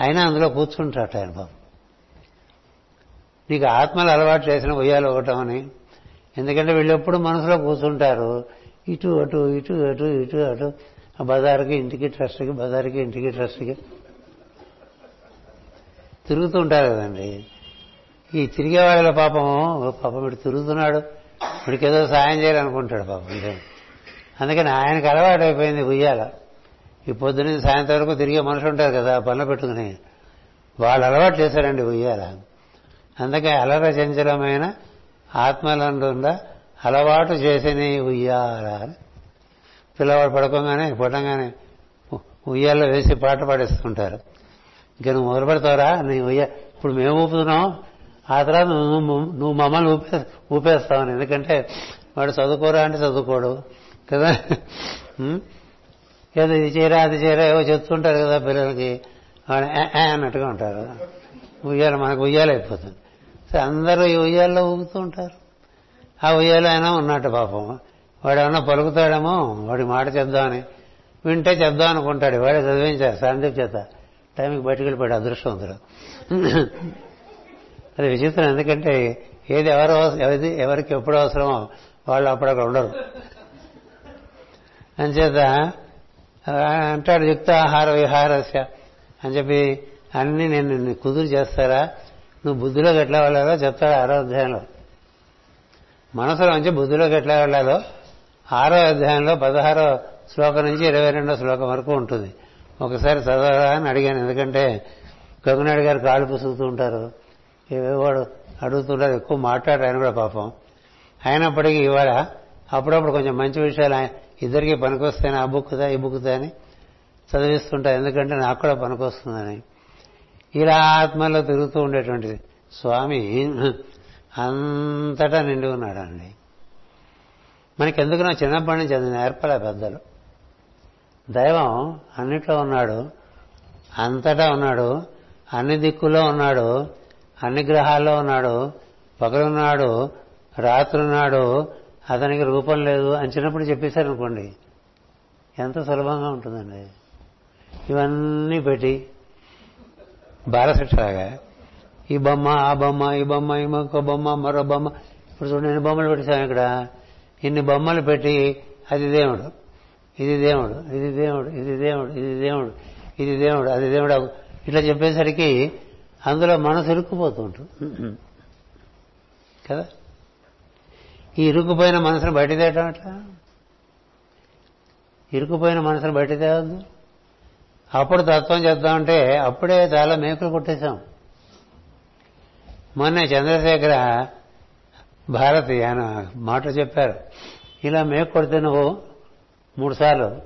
అయినా అందులో కూర్చుంటాట ఆయన బాబు నీకు ఆత్మలు అలవాటు చేసిన ఉయ్యాలు ఒకటం అని ఎందుకంటే వీళ్ళు ఎప్పుడు మనసులో కూర్చుంటారు ఇటు అటు ఇటు అటు ఇటు అటు బజార్కి ఇంటికి ట్రస్ట్కి బజార్కి ఇంటికి ట్రస్ట్కి. తిరుగుతూ ఉంటారు కదండి. ఈ తిరిగే వాళ్ళ పాపం పాపం వీడు తిరుగుతున్నాడు వీడికేదో ఏదో సాయం చేయాలనుకుంటాడు పాపం. అందుకని ఆయనకు అలవాటు అయిపోయింది ఉయ్యాల. ఈ పొద్దున సాయంత్రం వరకు తిరిగే మనుషులు ఉంటారు కదా పనులు పెట్టుకుని. వాళ్ళు అలవాటు చేశారండి ఉయ్యాల. అందుకే అలర చంచలమైన ఆత్మలండుండ అలవాటు చేసిన ఉయ్యాల అని. పిల్లవాడు పడుకోగానే పడంగానే ఉయ్యాల్లో వేసి పాట పాడిస్తుంటారు. ఇంకా నువ్వు మొదలుపెడతావరా నీ ఉయ్య ఇప్పుడు మేము ఊపుతున్నాం. ఆ తర్వాత నువ్వు నువ్వు మమ్మల్ని ఊపే ఊపేస్తావని ఎందుకంటే వాడు చదువుకోరా అంటే చదువుకోడు. కదా? ఏదో ఇది చేయరా అది చేయరా ఏవో చెప్తుంటారు కదా పిల్లలకి. వాడు అన్నట్టుగా ఉంటారు. ఉయ్యాల మనకు ఉయ్యాల అయిపోతుంది. సరే అందరూ ఈ ఉయ్యాల్లో ఊగుతూ ఉంటారు. ఆ ఉయ్యాలో అయినా ఉన్నట్టు పాపం. వాడు ఏమన్నా పలుకుతాడేమో వాడి మాట చెప్దామని వింటే చెప్దాం అనుకుంటాడు. వాడే చదివించారు సందీప్ చేత. టైంకి బయటకు వెళ్ళిపోయాడు అదృష్టవంతుడు అది విచిత్రం. ఎందుకంటే ఏది ఎవరు ఏది ఎవరికి ఎప్పుడు అవసరమో వాళ్ళు అప్పుడక్కడ ఉండరు. అంచేత అంటాడు యుక్త ఆహార విహారస్య. అని చెప్పి అన్ని నేను కుదురు చేస్తారా? నువ్వు బుద్ధిలోకి ఎట్లా వెళ్ళాలో చెప్తాడు ఆరో అధ్యాయంలో. మనసులో నుంచి బుద్ధిలోకి ఎట్లా వెళ్ళాలో ఆరో అధ్యాయంలో పదహారో శ్లోకం నుంచి ఇరవై రెండో శ్లోకం వరకు ఉంటుంది. ఒకసారి చదవరా అని అడిగాను. ఎందుకంటే గంగునాయుడు గారు కాళ్ళు పుసుకుతూ ఉంటారు. వాడు అడుగుతుంటారు ఎక్కువ మాట్లాడారు ఆయన కూడా పాపం. అయినప్పటికీ ఇవాళ అప్పుడప్పుడు కొంచెం మంచి విషయాలు ఆయన- ఇద్దరికి పనికొస్తాయని ఆ బుక్కుదా ఈ బుక్కుదా అని చదివిస్తుంటారు. ఎందుకంటే నాకు కూడా పనికొస్తుందని. ఇలా ఆత్మలో తిరుగుతూ ఉండేటువంటి స్వామి అంతటా నిండి ఉన్నాడండి. మనకెందుకు నా చిన్నప్పటి నుంచి అది నేర్పలే పెద్దలు. దైవం అన్నిట్లో ఉన్నాడు. అంతటా ఉన్నాడు. అన్ని దిక్కుల్లో ఉన్నాడు. అన్ని గ్రహాల్లో ఉన్నాడు. పగలున్నాడు. రాత్రున్నాడు. అతనికి రూపం లేదు అని చిన్నప్పుడు చెప్పేశారు అనుకోండి ఎంత సులభంగా ఉంటుందండి. ఇవన్నీ పెట్టి బాలశిక్షలాగా ఈ బొమ్మ ఆ బొమ్మ ఈ బొమ్మ ఈ ఇంకో బొమ్మ మరో బొమ్మ ఇప్పుడు చూడండి ఎన్ని బొమ్మలు పెట్టేశాం ఇక్కడ. ఇన్ని బొమ్మలు పెట్టి అది దేవుడు ఇది దేవుడు ఇది దేవుడు ఇది దేవుడు ఇది దేవుడు ఇది దేవుడు అది దేవుడు ఇట్లా చెప్పేసరికి అందులో మనసు ఇరుక్కుపోతూ ఉంటుంది. కదా? ఈ ఇరుకుపోయిన మనసును బయట తేయటం ఎట్లా? ఇరుకుపోయిన మనసును బయట తేవద్దు అప్పుడు తత్వం చేద్దామంటే అప్పుడే చాలా మేకులు కొట్టేశాం. మొన్న చంద్రశేఖర భారతి ఆయన మాట చెప్పారు. ఇలా మేకు కొడితే నువ్వు మూడుసార్లు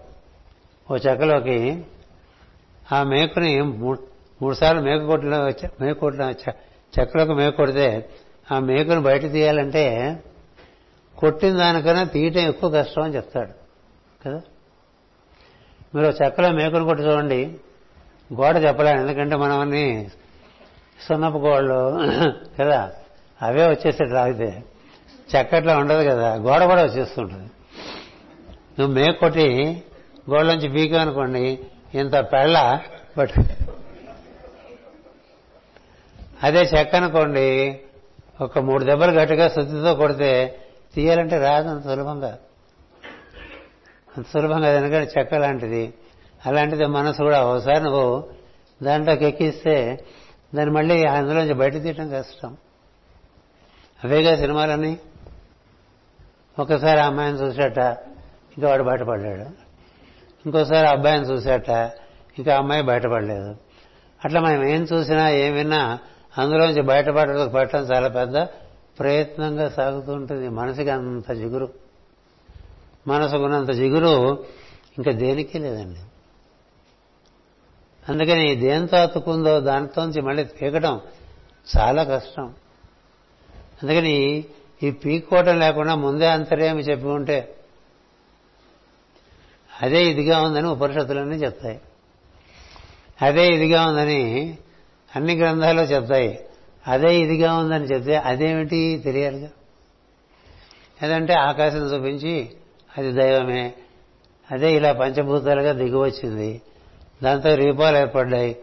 ఓ చెక్కలోకి ఆ మేకుని మూ- మూడు మేకు కొట్టిన మేకు కొట్టిన చెక్కలోకి మేకు కొడితే ఆ మేకును బయట తీయాలంటే కొట్టిన దానికన్నా తీయటం ఎక్కువ కష్టం అని చెప్తాడు. కదా? మీరు ఓ చెక్కలో మేకుని కొట్టి చూడండి. గోడ చెప్పలేను ఎందుకంటే మనం అన్ని సున్నపు గోడలు కదా? అవే వచ్చేసేట్టు లాగితే చెక్కట్లో ఉండదు కదా? గోడ కూడా వచ్చేస్తుంటుంది. నువ్వు మేక కొట్టి గోడలోంచి బీకా అనుకోండి ఇంత పెళ్ళ బట్ అదే చెక్క అనుకోండి ఒక మూడు దెబ్బలు గట్టిగా శుద్ధితో కొడితే తీయాలంటే రాదు అంత సులభంగా. అంత సులభంగా అది ఎందుకంటే చెక్క లాంటిది. అలాంటిది మనసు కూడా ఒకసారి నువ్వు దాంట్లోకి ఎక్కిస్తే దాన్ని మళ్ళీ అందులోంచి బయట తీయటం కష్టం. అవేగా సినిమాలని ఒకసారి ఆ అమ్మాయిని చూసాట ఇంకా వాడు బయటపడ్డాడు. ఇంకోసారి అబ్బాయిని చూసాట ఇంకా అమ్మాయి బయటపడలేదు. అట్లా మనం ఏం చూసినా ఏం విన్నా అందులోంచి బయటపడటం పడటం చాలా పెద్ద ప్రయత్నంగా సాగుతూ ఉంటుంది మనసుకి అంత జిగురు. మనసుకున్నంత జిగురు ఇంకా దేనికి లేదండి. అందుకని దేంతో అతుకుందో దానితోంచి మళ్ళీ పీకడం చాలా కష్టం. అందుకని ఈ పీక్కోవటం లేకుండా ముందే అంతర్యామి చెప్పి ఉంటే అదే ఇదిగా ఉందని ఉపనిషత్తులన్నీ చెప్తాయి. అదే ఇదిగా ఉందని అన్ని గ్రంథాలు చెప్తాయి. అదే ఇదిగా ఉందని చెప్తే అదేమిటి తెలియాలిగా? ఏదంటే ఆకాశం చూపించి అది దైవమే. అదే ఇలా పంచభూతాలుగా దిగువచ్చింది. దాంతో రూపాలు ఏర్పడ్డాయి.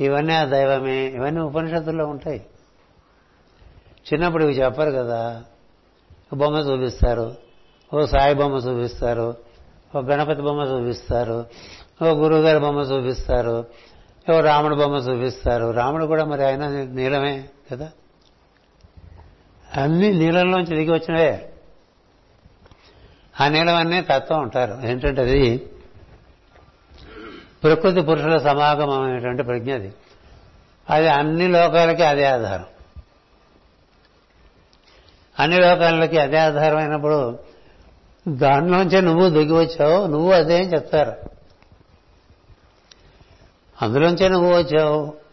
ఇవన్నీ ఆ దైవమే. ఇవన్నీ ఉపనిషత్తుల్లో ఉంటాయి. చిన్నప్పుడు ఇవి చెప్పరు కదా. బొమ్మ చూపిస్తారు. ఓ సాయి బొమ్మ చూపిస్తారు. ఓ గణపతి బొమ్మ చూపిస్తారు. ఓ గురువుగారి బొమ్మ చూపిస్తారు. ఓ రాముడు బొమ్మ చూపిస్తారు. రాముడు కూడా మరి ఆయన నీలమే. కదా? అన్ని నీలంలోంచి దిగి వచ్చినవే. ఆ నీలం అనే తత్వం ఉంటారు ఏంటంటే అది ప్రకృతి పురుషుల సమాగమం అనేటువంటి ప్రజ్ఞ అది. అది అన్ని లోకాలకి అదే ఆధారం. అన్ని లోకాలకి అదే ఆధారం అయినప్పుడు దానిలోంచే నువ్వు దిగి వచ్చావు నువ్వు అదే అని చెప్తారు. అందులోంచే నువ్వు వచ్చావు.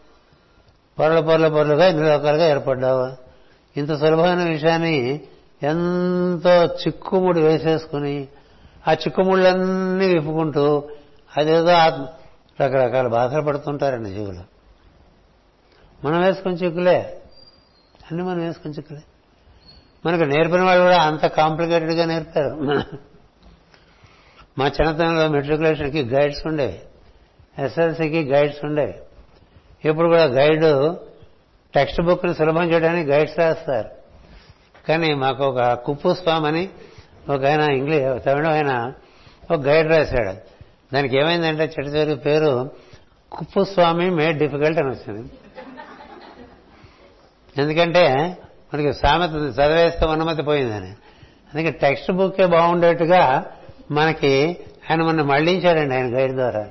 పొరల పొరల పొరలుగా ఇన్ని రకాలుగా ఏర్పడ్డావు. ఇంత సులభమైన విషయాన్ని ఎంతో చిక్కుముడి వేసేసుకుని ఆ చిక్కుముళ్ళన్నీ విప్పుకుంటూ అదేదో ఆత్మ రకరకాల బాధలు పడుతుంటారండి జీవులు. మనం వేసుకుని చిక్కులే. అన్ని మనం వేసుకుని చిక్కులే. మనకు నేర్పిన వాళ్ళు కూడా అంత కాంప్లికేటెడ్గా నేర్పారు. మా చిన్నతనంలో మెట్రికులేషన్కి గైడ్స్ ఉండేవి. ఎస్ఎల్సీకి గైడ్స్ ఉండేవి. ఇప్పుడు కూడా గైడ్ టెక్స్ట్ బుక్ని సులభం చేయడానికి గైడ్స్ రాస్తారు. కానీ మాకు ఒక కుప్పు స్వామి అని ఒక ఆయన ఇంగ్లీష్ తమిళ ఆయన ఒక గైడ్ రాశాడు. దానికి ఏమైందంటే చెట్టు చివరి పేరు కుప్పు స్వామి మేడ్ డిఫికల్ట్ అని వచ్చింది. ఎందుకంటే మనకి సామెత చదివేస్తే అనుమతి పోయిందని. అందుకే టెక్స్ట్ బుక్కే బాగుండేట్టుగా మనకి ఆయన మొన్న మళ్ళించాడండి ఆయన గైడ్ ద్వారా.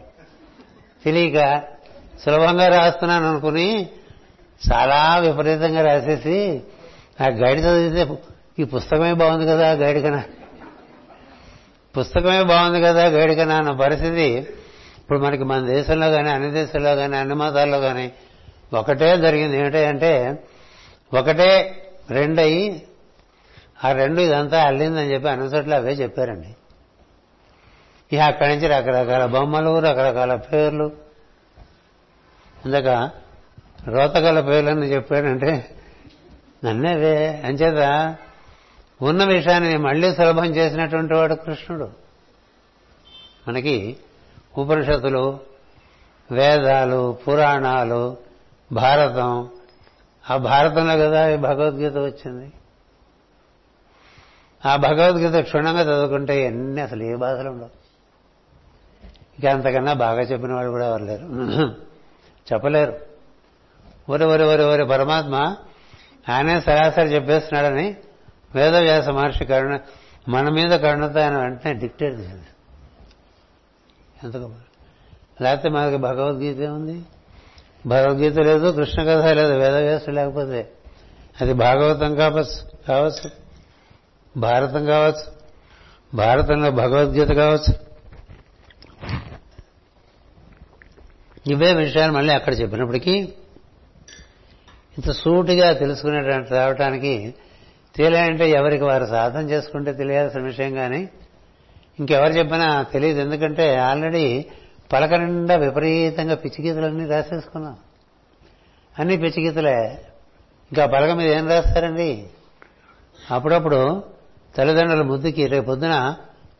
తెలియక సులభంగా రాస్తున్నాను అనుకుని చాలా విపరీతంగా రాసేసి ఆ గైడ్ చదివితే ఈ పుస్తకమే బాగుంది కదా గైడ్ కన్నా. పుస్తకమే బాగుంది కదా గైడ్ కన్నా అన్న పరిస్థితి ఇప్పుడు మనకి మన దేశంలో కానీ అన్ని దేశాల్లో కానీ అన్ని మతాల్లో కానీ ఒకటే జరిగింది. ఏమిటంటే ఒకటే రెండయి ఆ రెండు ఇదంతా అల్లిందని చెప్పి అన్ని చోట్ల అవే చెప్పారండి. ఇక అక్కడి నుంచి రకరకాల బొమ్మలు రకరకాల పేర్లు ఇందాక రోతగల పేర్లని చెప్పాడంటే నన్నేవే అంచేత ఉన్న విషయాన్ని మళ్ళీ సులభం చేసినటువంటి వాడు కృష్ణుడు. మనకి ఉపనిషత్తులు వేదాలు పురాణాలు భారతం. ఆ భారతంలో కదా ఈ భగవద్గీత వచ్చింది. ఆ భగవద్గీత క్షుణ్ణంగా చదువుకుంటే ఎన్ని అసలు ఏ బాధలు ఉండవు. ఇక అంతకన్నా బాగా చెప్పిన వాళ్ళు కూడా ఎవరు లేరు. చెప్పలేరు. ఒరి ఒరి ఒరి ఒరి పరమాత్మ ఆయనే సరాసరి చెప్పేస్తున్నాడని వేదవ్యాస మహర్షి కరుణ మన మీద కరుణతో ఆయన వెంటనే డిక్టేట్ చేసింది ఎంత లేకపోతే మనకి భగవద్గీత ఉంది భగవద్గీత లేదు కృష్ణ కథ లేదు వేదవ్యాసం లేకపోతే. అది భాగవతం కావచ్చు కావచ్చు. భారతం కావచ్చు. భారతంలో భగవద్గీత కావచ్చు. ఇవే విషయాలు మళ్ళీ అక్కడ చెప్పినప్పటికీ ఇంత సూటిగా తెలుసుకునేటువంటి రావటానికి తెలియాలంటే ఎవరికి వారు సాధన చేసుకుంటే తెలియాల్సిన విషయం కానీ ఇంకెవరు చెప్పినా తెలియదు. ఎందుకంటే ఆల్రెడీ పలక నిండా విపరీతంగా పిచ్చిగీతలన్నీ రాసేసుకున్నాం. అన్ని పిచ్చిగీతలే. ఇంకా పలక మీద ఏం రాస్తారండి? అప్పుడప్పుడు తల్లిదండ్రుల ముద్దుకి రేపు పొద్దున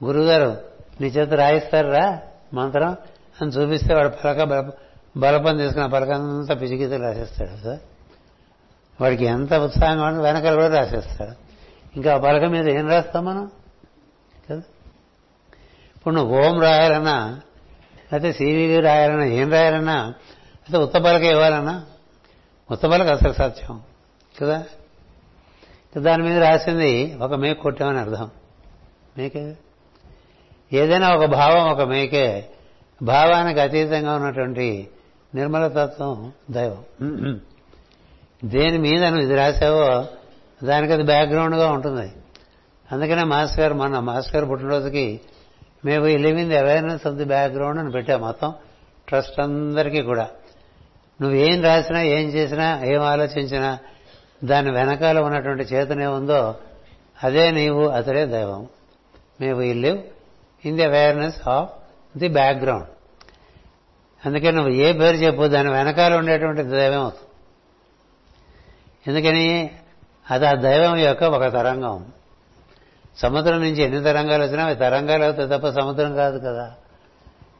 గురువుగారు నీ చేత రాయిస్తారా మంత్రం? అని చూపిస్తే వాడు పలక బలపం తీసుకున్న పలకంతా పిచ్చిగీతలు రాసేస్తాడు సార్. వాడికి ఎంత ఉత్సాహంగా ఉంటే వెనకాల కూడా రాసేస్తాడు. ఇంకా ఆ పలక మీద ఏం రాస్తాం మనం? కదా? ఇప్పుడు నువ్వు ఓం రాయాలన్నా లేకపోతే సివివి రాయాలన్నా ఏం రాయాలన్నా అయితే ఉత్త పలక ఇవ్వాలన్నా ఉత్త పలక అసలు సత్యం. కదా? దాని మీద రాసింది ఒక మేక కొట్టామని అర్థం. మేకే? ఏదైనా ఒక భావం ఒక మేకే భావానికి అతీతంగా ఉన్నటువంటి నిర్మలతత్వం దైవం. దేని మీద నువ్వు ఇది రాసావో దానికి అది బ్యాక్గ్రౌండ్గా ఉంటుంది. అందుకనే మాస్టర్ గారు మొన్న మాస్టర్ గారు పుట్టినరోజుకి మేము ఈ living the awareness of the background అని పెట్టాం మొత్తం. ట్రస్ట్ అందరికీ కూడా. నువ్వు ఏం రాసినా ఏం చేసినా ఏం ఆలోచించినా దాని వెనకాల ఉన్నటువంటి చేతనే ఉందో అదే నీవు అతడే దైవం. మేము ఈ live in the awareness of the background. అందుకని నువ్వు ఏ పేరు చెప్పు దాని వెనకాల ఉండేటువంటి దైవం అవుతుంది ఎందుకని? అది ఆ దైవం యొక్క ఒక తరంగం. సముద్రం నుంచి ఎన్ని తరంగాలు వచ్చినా అవి తరంగాలు అవుతాయి తప్ప సముద్రం కాదు కదా.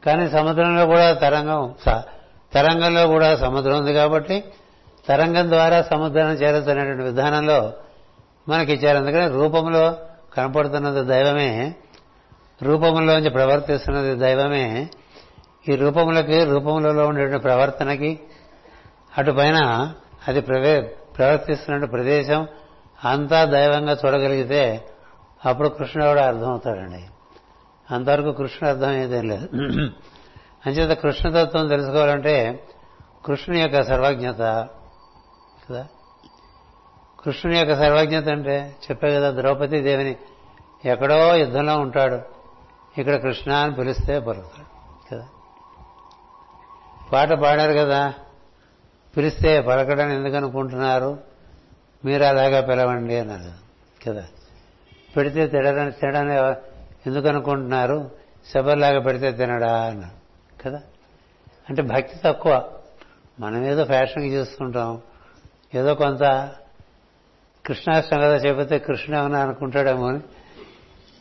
కానీ సముద్రంలో కూడా తరంగం తరంగంలో కూడా సముద్రం ఉంది కాబట్టి తరంగం ద్వారా సముద్రాన్ని చేరుతున్నటువంటి విధానంలో మనకి ఇచ్చారు అందుకని రూపంలో కనపడుతున్నది దైవమే. రూపంలోంచి ప్రవర్తిస్తున్నది దైవమే. ఈ రూపములకి రూపములలో ఉండేటువంటి ప్రవర్తనకి అటుపైన అది ప్రవే ప్రవర్తిస్తున్న ప్రదేశం అంతా దైవంగా చూడగలిగితే అప్పుడు కృష్ణుడు కూడా అర్థమవుతాడండి. అంతవరకు కృష్ణుడు అర్థం ఏదేం లేదు. అంచేత కృష్ణతత్వం తెలుసుకోవాలంటే కృష్ణుని యొక్క సర్వజ్ఞత కదా? కృష్ణుని యొక్క సర్వజ్ఞత అంటే చెప్పే కదా ద్రౌపది దేవిని ఎక్కడో యుద్ధంలో ఉంటాడు. ఇక్కడ కృష్ణ అని పిలిస్తే పలుకుతాడు కదా? పాట పాడారు కదా? పిలిస్తే పలకడని ఎందుకు అనుకుంటున్నారు మీరు అలాగా పిలవండి అన్నారు కదా? పెడితే తినడని తినడని ఎందుకు అనుకుంటున్నారు శబర్లాగా పెడితే తినడా అన్నారు కదా? అంటే భక్తి తక్కువ. మనం ఏదో ఫ్యాషన్కి చూస్తుంటాం. ఏదో కొంత కృష్ణాష్టం కదా చెబితే కృష్ణ ఏమన్నా అనుకుంటాడేమో అని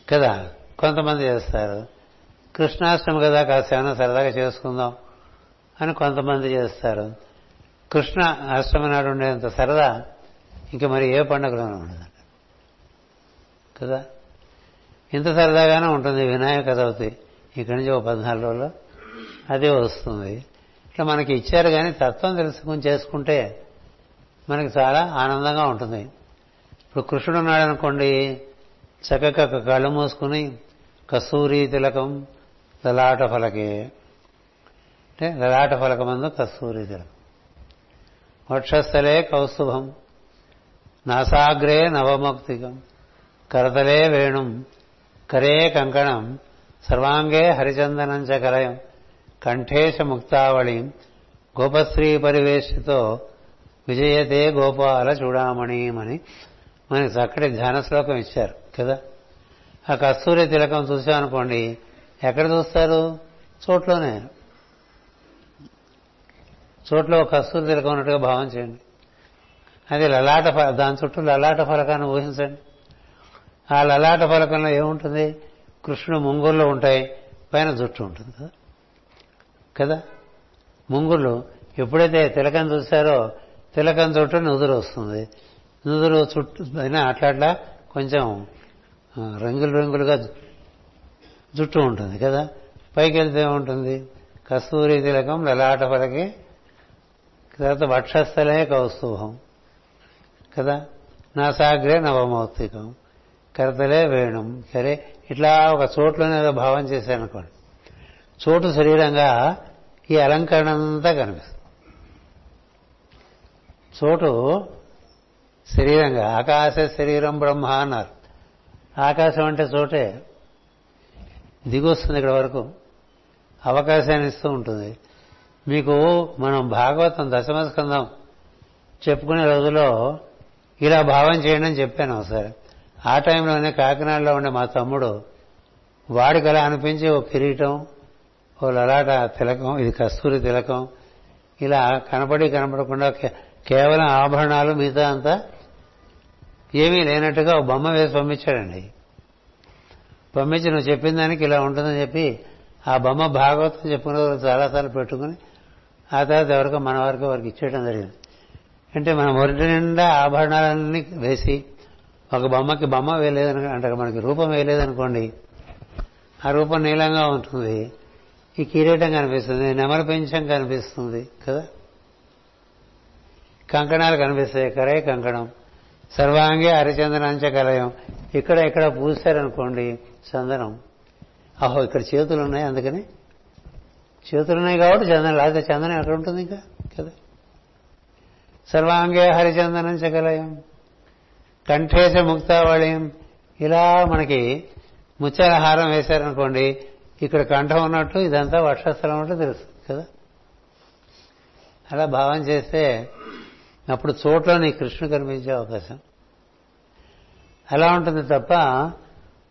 కదా? కొంతమంది చేస్తారు. కృష్ణాష్టమి కదా కాస్త ఏమైనా సరదాగా చేసుకుందాం అని కొంతమంది చేస్తారు. కృష్ణ అష్టమి నాడు ఉండేంత సరదా ఇంక మరి ఏ పండుగలోనూ ఉండదు. కదా? ఇంత సరదాగానే ఉంటుంది వినాయక చవితి. ఇక్కడి నుంచి ఒక పద్నాలుగు రోజులు అదే వస్తుంది. ఇట్లా మనకి ఇచ్చారు కానీ తత్వం తెలుసుకుని చేసుకుంటే మనకి చాలా ఆనందంగా ఉంటుంది. ఇప్పుడు కృష్ణుడు ఉన్నాడు అనుకోండి చక్కగా కళ్ళు మూసుకుని కస్తూరి తిలకం లలాట ఫలకే. అంటే లలాట ఫలకమందు కస్తూరి తిలకం. వక్షస్థలే కౌస్తుభం నాసాగ్రే నవముక్తికం కరతలే వేణుం కరే కంకణం సర్వాంగే హరిచందనం చ కలయం కంఠేశ ముక్తావళి గోపశ్రీ పరివేశితో విజయతే గోపాల చూడామణిమని మనకి చక్కటి ధ్యాన శ్లోకం ఇచ్చారు కదా? ఆ కస్తూరి తిలకం చూసామనుకోండి ఎక్కడ చూస్తారు? చోట్లోనే. చోట్లో కస్తూరి తిలకం ఉన్నట్టుగా భావం చేయండి. అది లలాట దాని చుట్టూ లలాట ఫలకాన్ని ఊహించండి. ఆ లలాట ఫలకంలో ఏముంటుంది? కృష్ణుడు ముంగుర్లు ఉంటాయి పైన జుట్టు ఉంటుంది కదా. కదా? ముంగుర్లు ఎప్పుడైతే తిలకం చూశారో తిలకం చుట్టూ నుదురు వస్తుంది. నుదురు చుట్టూ పైన అట్లా కొంచెం రంగులు రంగులుగా జుట్టు ఉంటుంది కదా? పైకి వెళ్తే ఉంటుంది కస్తూరి తిలకం లలాట పలకి తర్వాత వక్షస్థలే కౌస్తుభం కదా? నాసాగ్రే నవమౌక్తికం కరతలే వేణం. సరే ఇట్లా ఒక చోట్లోనే భావం చేశారనుకోండి. చోటు శరీరంగా ఈ అలంకరణ అంతా కనిపిస్తుంది. చోటు శరీరంగా ఆకాశ శరీరం బ్రహ్మ అన్నారు. ఆకాశం అంటే చోటే. దిగొస్తుంది ఇక్కడ వరకు. అవకాశాన్ని ఇస్తూ ఉంటుంది. మీకు మనం భాగవతం దశమస్కందం చెప్పుకునే రోజులో ఇలా భావం చేయండి అని చెప్పాను ఒకసారి. ఆ టైంలోనే కాకినాడలో ఉండే మా తమ్ముడు వాడికి అలా అనిపించి ఓ కిరీటం ఓ లలాట తిలకం ఇది కస్తూరి తిలకం ఇలా కనపడి కనపడకుండా కేవలం ఆభరణాలు మిగతా అంతా ఏమీ లేనట్టుగా ఒక బొమ్మ వేసి పంపించాడండి. పంపించి నువ్వు చెప్పిన దానికి ఇలా ఉంటుందని చెప్పి ఆ బొమ్మ భాగవతం చెప్పుకునే చాలాసార్లు పెట్టుకుని ఆ తర్వాత ఎవరికో మన వరకు వారికి ఇచ్చేయడం జరిగింది. అంటే మనం ఒంటి నిండా ఆభరణాలన్నీ వేసి ఒక బొమ్మకి బొమ్మ వేయలేదని అంటే మనకి రూపం వేయలేదనుకోండి ఆ రూపం నీలంగా ఉంటుంది ఈ కిరీటం కనిపిస్తుంది నెమల పెంచం కనిపిస్తుంది కదా. కంకణాలు కనిపిస్తాయి కరే కంకణం. సర్వాంగే హరిచందనంచ కలయం. ఇక్కడ ఇక్కడ పూసారనుకోండి చందనం. అహో ఇక్కడ చేతులు ఉన్నాయి అందుకని. చేతులు ఉన్నాయి కాబట్టి చందనం లేకపోతే చందనం ఎక్కడ ఉంటుంది ఇంకా? కదా. సర్వాంగే హరిచందనం చకలయం కంఠేశ ముక్తావళయం ఇలా మనకి ముత్యాల హారం వేశారనుకోండి ఇక్కడ కంఠం ఉన్నట్టు ఇదంతా వర్షస్థలం ఉన్నట్టు తెలుస్తుంది కదా. అలా భావం చేస్తే అప్పుడు చోట్ల నీ కృష్ణుడు కనిపించే అవకాశం. అలా ఉంటుంది తప్ప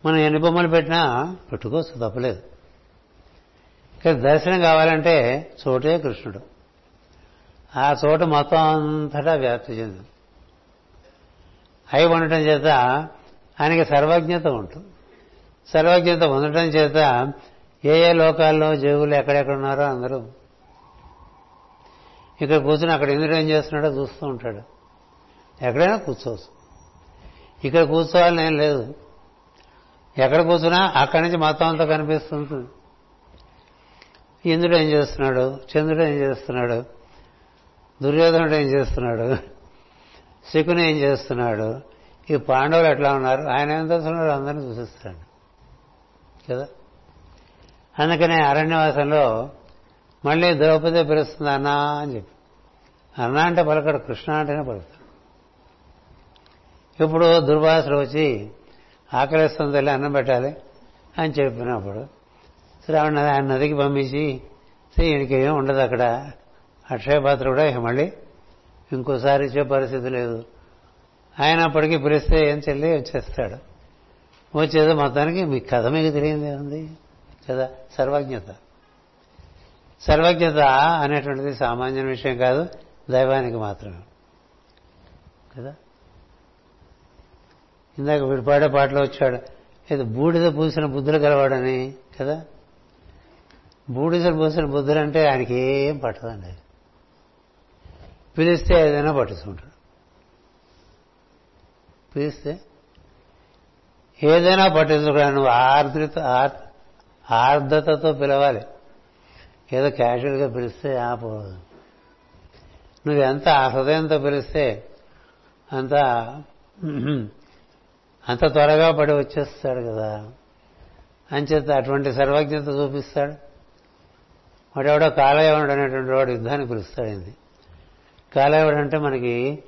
మనం ఎన్ని బొమ్మలు పెట్టినా పెట్టుకోవచ్చు తప్పలేదు. ఇక్కడ దర్శనం కావాలంటే చోటే కృష్ణుడు. ఆ చోట మొత్తం అంతటా వ్యాప్తి చెంది అయి ఉండటం చేత ఆయనకి సర్వజ్ఞత ఉంటుంది. సర్వజ్ఞత ఉండటం చేత ఏ ఏ లోకాల్లో జీవులు ఎక్కడెక్కడ ఉన్నారో అందరూ ఇక్కడ కూర్చుని అక్కడ ఇంద్రుడు ఏం చేస్తున్నాడో చూస్తూ ఉంటాడు. ఎక్కడైనా కూర్చోవచ్చు. ఇక్కడ కూర్చోవాలని ఏం లేదు. ఎక్కడ కూర్చున్నా అక్కడి నుంచి మొత్తం అంతా కనిపిస్తుంది. ఇంద్రుడు ఏం చేస్తున్నాడు? చంద్రుడు ఏం చేస్తున్నాడు? దుర్యోధనుడు ఏం చేస్తున్నాడు? శకుని ఏం చేస్తున్నాడు? ఈ పాండవులు ఎట్లా ఉన్నారు? ఆయన ఏం చేస్తున్నాడు అందరినీ చూసిస్తున్నాడు కదా? అందుకనే అరణ్యవాసంలో మళ్ళీ ద్రౌపది పిలుస్తుంది అన్నా అని చెప్పి. అన్న అంటే పలకడు కృష్ణ అంటేనే పలుకుతాడు. ఇప్పుడు దుర్వాసులు వచ్చి ఆకలిస్తుంది వెళ్ళి అన్నం పెట్టాలి అని చెప్పినప్పుడు శ్రావణ ఆయన నదికి పంపించి ఈయనకి ఏం ఉండదు అక్కడ. అక్షయపాత్ర కూడా మళ్ళీ ఇంకోసారి ఇచ్చే పరిస్థితి లేదు. ఆయన అప్పటికీ పిలిస్తే ఏం చెల్లి వచ్చేస్తాడు. వచ్చేదో మొత్తానికి మీ కథ మీకు తెలియంది ఉంది కదా సర్వజ్ఞత. సర్వజ్ఞత అనేటువంటిది సామాన్య విషయం కాదు దైవానికి మాత్రమే. కదా? ఇందాక వీడు పాడే పాటలో వచ్చాడు ఇది బూడిద పూసిన బుద్ధులు గలవాడని కదా? బూడిద పూసిన బుద్ధులు అంటే ఆయనకి ఏం పట్టదండి. పిలిస్తే ఏదైనా పట్టించుకుంటాడు. పిలిస్తే ఏదైనా పట్టించుకోవడానికి నువ్వు ఆర్ద్రత ఆర్ద్రతతో పిలవాలి. ఏదో క్యాజువల్గా పిలిస్తే ఆపోదు నువ్వెంత ఎంత హృదయంతో పిలిస్తే అంత అంత త్వరగా పడి వచ్చేస్తాడు కదా. అంచేత అటువంటి సర్వజ్ఞత చూపిస్తాడు. వాడెవడో కాలయవనుడు అనేటువంటి వాడు యుద్ధాన్ని పిలుస్తాడు ఇది కాలయవడు అంటే మనకి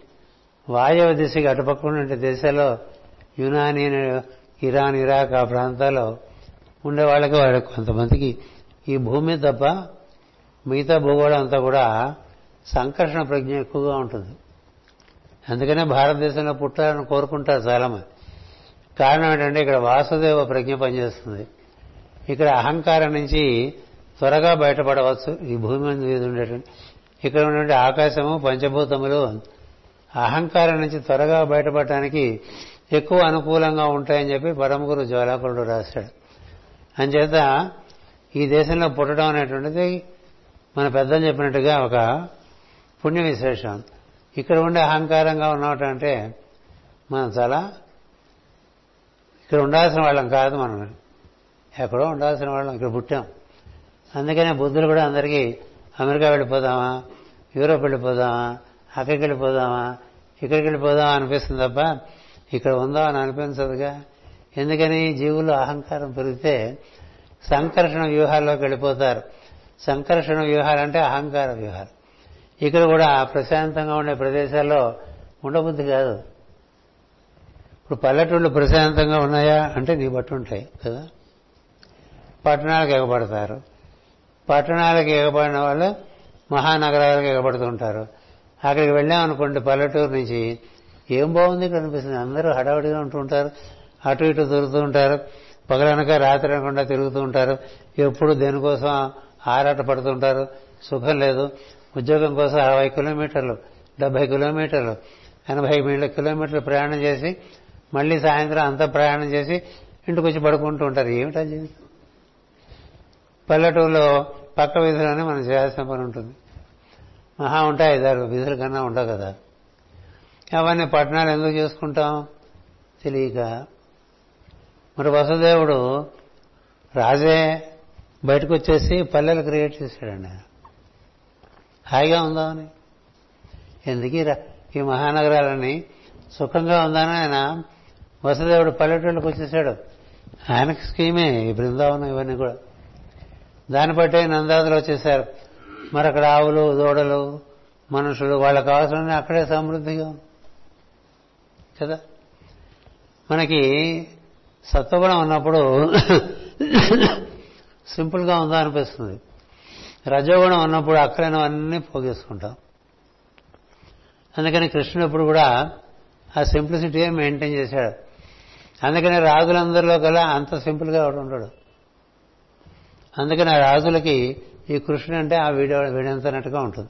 వాయవ దిశకి అటుపక్కన దేశాల్లో యునాని ఇరాన్ ఇరాక్ ఆ ప్రాంతాల్లో ఉండే వాళ్ళకి వాడు కొంతమందికి ఈ భూమి తప్ప మిగతా భూగోళం అంతా కూడా సంకర్షణ ప్రజ్ఞ ఎక్కువగా ఉంటుంది. అందుకనే భారతదేశంలో పుట్టాలని కోరుకుంటారు చాలామంది. కారణం ఏంటంటే ఇక్కడ వాసుదేవ ప్రజ్ఞ పనిచేస్తుంది. ఇక్కడ అహంకారం నుంచి త్వరగా బయటపడవచ్చు. ఈ భూమి మీద ఉండేటువంటి ఇక్కడ ఉన్నటువంటి ఆకాశము పంచభూతములు అహంకారం నుంచి త్వరగా బయటపడటానికి ఎక్కువ అనుకూలంగా ఉంటాయని చెప్పి పరమగురు జ్వాలాకురుడు రాశాడు. అంచేత ఈ దేశంలో పుట్టడం అనేటువంటిది మన పెద్దలు చెప్పినట్టుగా ఒక పుణ్య విశేషం ఇక్కడ ఉండే అహంకారంగా ఉన్నటంటే మనం చాలా ఇక్కడ ఉండాల్సిన వాళ్ళం కాదు మనం. ఎక్కడో ఉండాల్సిన వాళ్ళం ఇక్కడ పుట్టాం. అందుకనే బుద్ధులు కూడా అందరికీ అమెరికా వెళ్ళిపోదామా యూరోప్ వెళ్ళిపోదామా అక్కడికి వెళ్ళిపోదామా ఇక్కడికి వెళ్ళిపోదామా అనిపిస్తుంది తప్ప ఇక్కడ ఉందా అని అనిపించదుగా. ఎందుకని జీవులు అహంకారం పెరిగితే సంకర్షణ వ్యూహాల్లోకి వెళ్ళిపోతారు. సంకర్షణ వ్యూహాలంటే అహంకార వ్యూహాలు. ఇక్కడ కూడా ప్రశాంతంగా ఉండే ప్రదేశాల్లో ఉండబుద్ధి కాదు. ఇప్పుడు పల్లెటూళ్ళు ప్రశాంతంగా ఉన్నాయా అంటే నీ బట్టి ఉంటాయి కదా? పట్టణాలకు ఎగబడతారు. పట్టణాలకు ఎగబడిన వాళ్ళు మహానగరాలకు ఎగబడుతుంటారు అక్కడికి వెళ్ళామనుకోండి పల్లెటూరు నుంచి ఏం బాగుంది కనిపిస్తుంది. అందరూ హడావుడిగా ఉంటూ ఉంటారు. అటు ఇటు దొరుకుతూ ఉంటారు. పగలనక రాత్రి అనకుండా తిరుగుతూ ఉంటారు. ఎప్పుడు దేనికోసం ఆరాట పడుతుంటారు? సుఖం లేదు. ఉద్యోగం కోసం అరవై కిలోమీటర్లు డెబ్బై కిలోమీటర్లు ఎనభై మీళ్ళ కిలోమీటర్లు ప్రయాణం చేసి మళ్ళీ సాయంత్రం అంతా ప్రయాణం చేసి ఇంటికి వచ్చి పడుకుంటూ ఉంటారు. ఏమిటా జీవితం? పల్లెటూరులో పక్క వీధిలోనే మనం చేయాల్సిన పని ఉంటుంది. మహా ఉంటాయి ఐదారు వీధుల కన్నా ఉండవు కదా. అవన్నీ పట్టణాలు ఎందుకు చేసుకుంటాం? తెలియక మరి వసుదేవుడు రాజే బయటకు వచ్చేసి పల్లెలు క్రియేట్ చేశాడండి. హాయిగా ఉందామని ఎందుకు ఈ మహానగరాలని సుఖంగా ఉందని ఆయన వసుదేవుడు పల్లెటూళ్ళకి వచ్చేసాడు. ఆయనకి స్కీమే ఈ బృందావనం ఇవన్నీ కూడా. దాన్ని బట్టే నందాదులు వచ్చేసారు. మరి అక్కడ ఆవులు దూడలు మనుషులు వాళ్ళకి కావాల్సిన అక్కడే సమృద్ధిగా కదా? మనకి సత్వగుణం ఉన్నప్పుడు సింపుల్గా ఉందా అనిపిస్తుంది. రజోగుణం ఉన్నప్పుడు అక్కడైనవన్నీ పోగేసుకుంటాం. అందుకని కృష్ణుడు ఎప్పుడు కూడా ఆ సింప్లిసిటీ మెయింటైన్ చేశాడు. అందుకని రాజులందరిలో కల్లా అంత సింపుల్గా ఎవడు ఉండడు. అందుకని ఆ రాజులకి ఈ కృష్ణుడు అంటే ఆ వీడియో వీడంతనట్టుగా ఉంటుంది.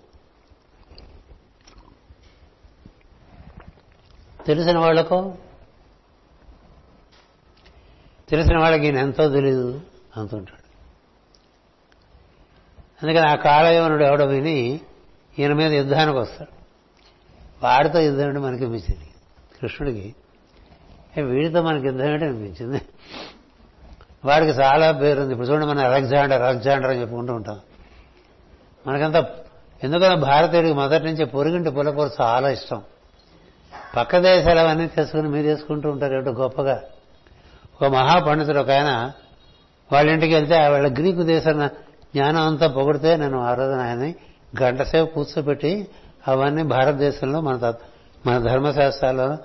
తెలిసిన వాళ్ళకు తెలిసిన వాళ్ళకి ఈయన ఎంతో తెలియదు అంటుంటాడు. అందుకని ఆ కాలయవనుడు ఎవడో విని ఈయన మీద యుద్ధానికి వస్తాడు. వాడితో యుద్ధం ఏంటి మనకి అనిపించింది. కృష్ణుడికి వీడితో మనకి యుద్ధం ఏంటి అనిపించింది. వాడికి చాలా పేరుంది ఇప్పుడు చూడండి మనం అలెగ్జాండర్ అలెగ్జాండర్ అని చెప్పుకుంటూ ఉంటాం. మనకంతా ఎందుకంటే భారతీయుడికి మొదటి నుంచి పొరుగింటి పులకూర చాలా ఇష్టం. పక్క దేశాలు అవన్నీ తెచ్చుకుని మీరు చేసుకుంటూ ఉంటారు. ఏమిటో గొప్పగా ఒక మహాపండితుడు ఒక ఆయన వాళ్ళ ఇంటికి వెళ్తే వాళ్ళ గ్రీకు దేశం జ్ఞానం అంతా పొగిడితే నేను ఆ రోజున ఆయన్ని గంటసేపు కూర్చోబెట్టి అవన్నీ భారతదేశంలో మన మన ధర్మశాస్త్రాల్లో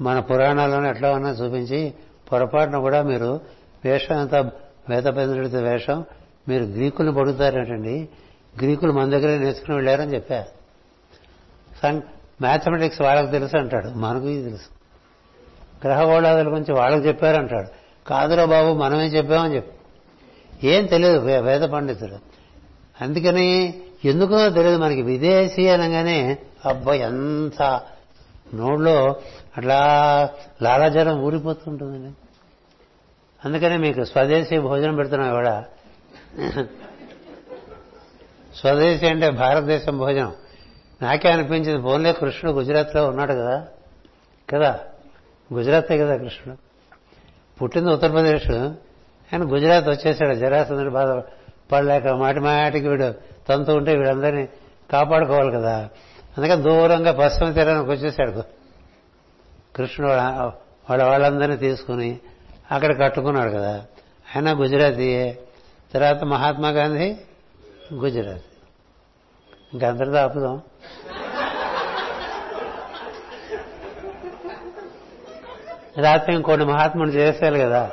మన పురాణాల్లోనే ఎట్లా ఉన్నా చూపించి పొరపాటున కూడా మీరు వేషం అంతా వేదపేంద్రుడితో వేషం మీరు గ్రీకులు పడుతారేటండి గ్రీకులు మన దగ్గరే నేర్చుకుని వెళ్ళారని చెప్పా. మ్యాథమెటిక్స్ వాళ్ళకి తెలుసు అంటాడు మనకు ఇది తెలుసు. గ్రహగోళాదుల గురించి వాళ్ళకి చెప్పారంటాడు. కాదురా బాబు మనమే చెప్పామని చెప్పు. ఏం తెలియదు వేద పండితుడు. అందుకని ఎందుకో తెలియదు మనకి. విదేశీ అనగానే అబ్బాయి ఎంత నోట్లో అట్లా లాలాజలం ఊరిపోతుంటుందండి. అందుకనే మీకు స్వదేశీ భోజనం పెడుతున్నాం కూడా స్వదేశీ అంటే భారతదేశం భోజనం. నాకే అనిపించింది. పోన్లే కృష్ణుడు గుజరాత్లో ఉన్నాడు కదా. కదా? గుజరాతే కదా కృష్ణుడు. పుట్టింది ఉత్తరప్రదేశ్ ఆయన గుజరాత్ వచ్చేసాడు. జరాసందుడు బాధ పడలేక మాటి మాటికి వీడు తంతు ఉంటే వీళ్ళందరినీ కాపాడుకోవాలి కదా. అందుకని దూరంగా పశ్చిమ తీరానికి వచ్చేసాడు. కృష్ణుడు వాళ్ళ- వాళ్ళందరినీ తీసుకుని అక్కడ కట్టుకున్నాడు కదా. ఆయన గుజరాతీయే. తర్వాత మహాత్మా గాంధీ గుజరాత్. ఇంకందరితో ఆపుదాం. రాత్రి ఇంకోటి మహాత్ముడు చేసేయాలి కదా.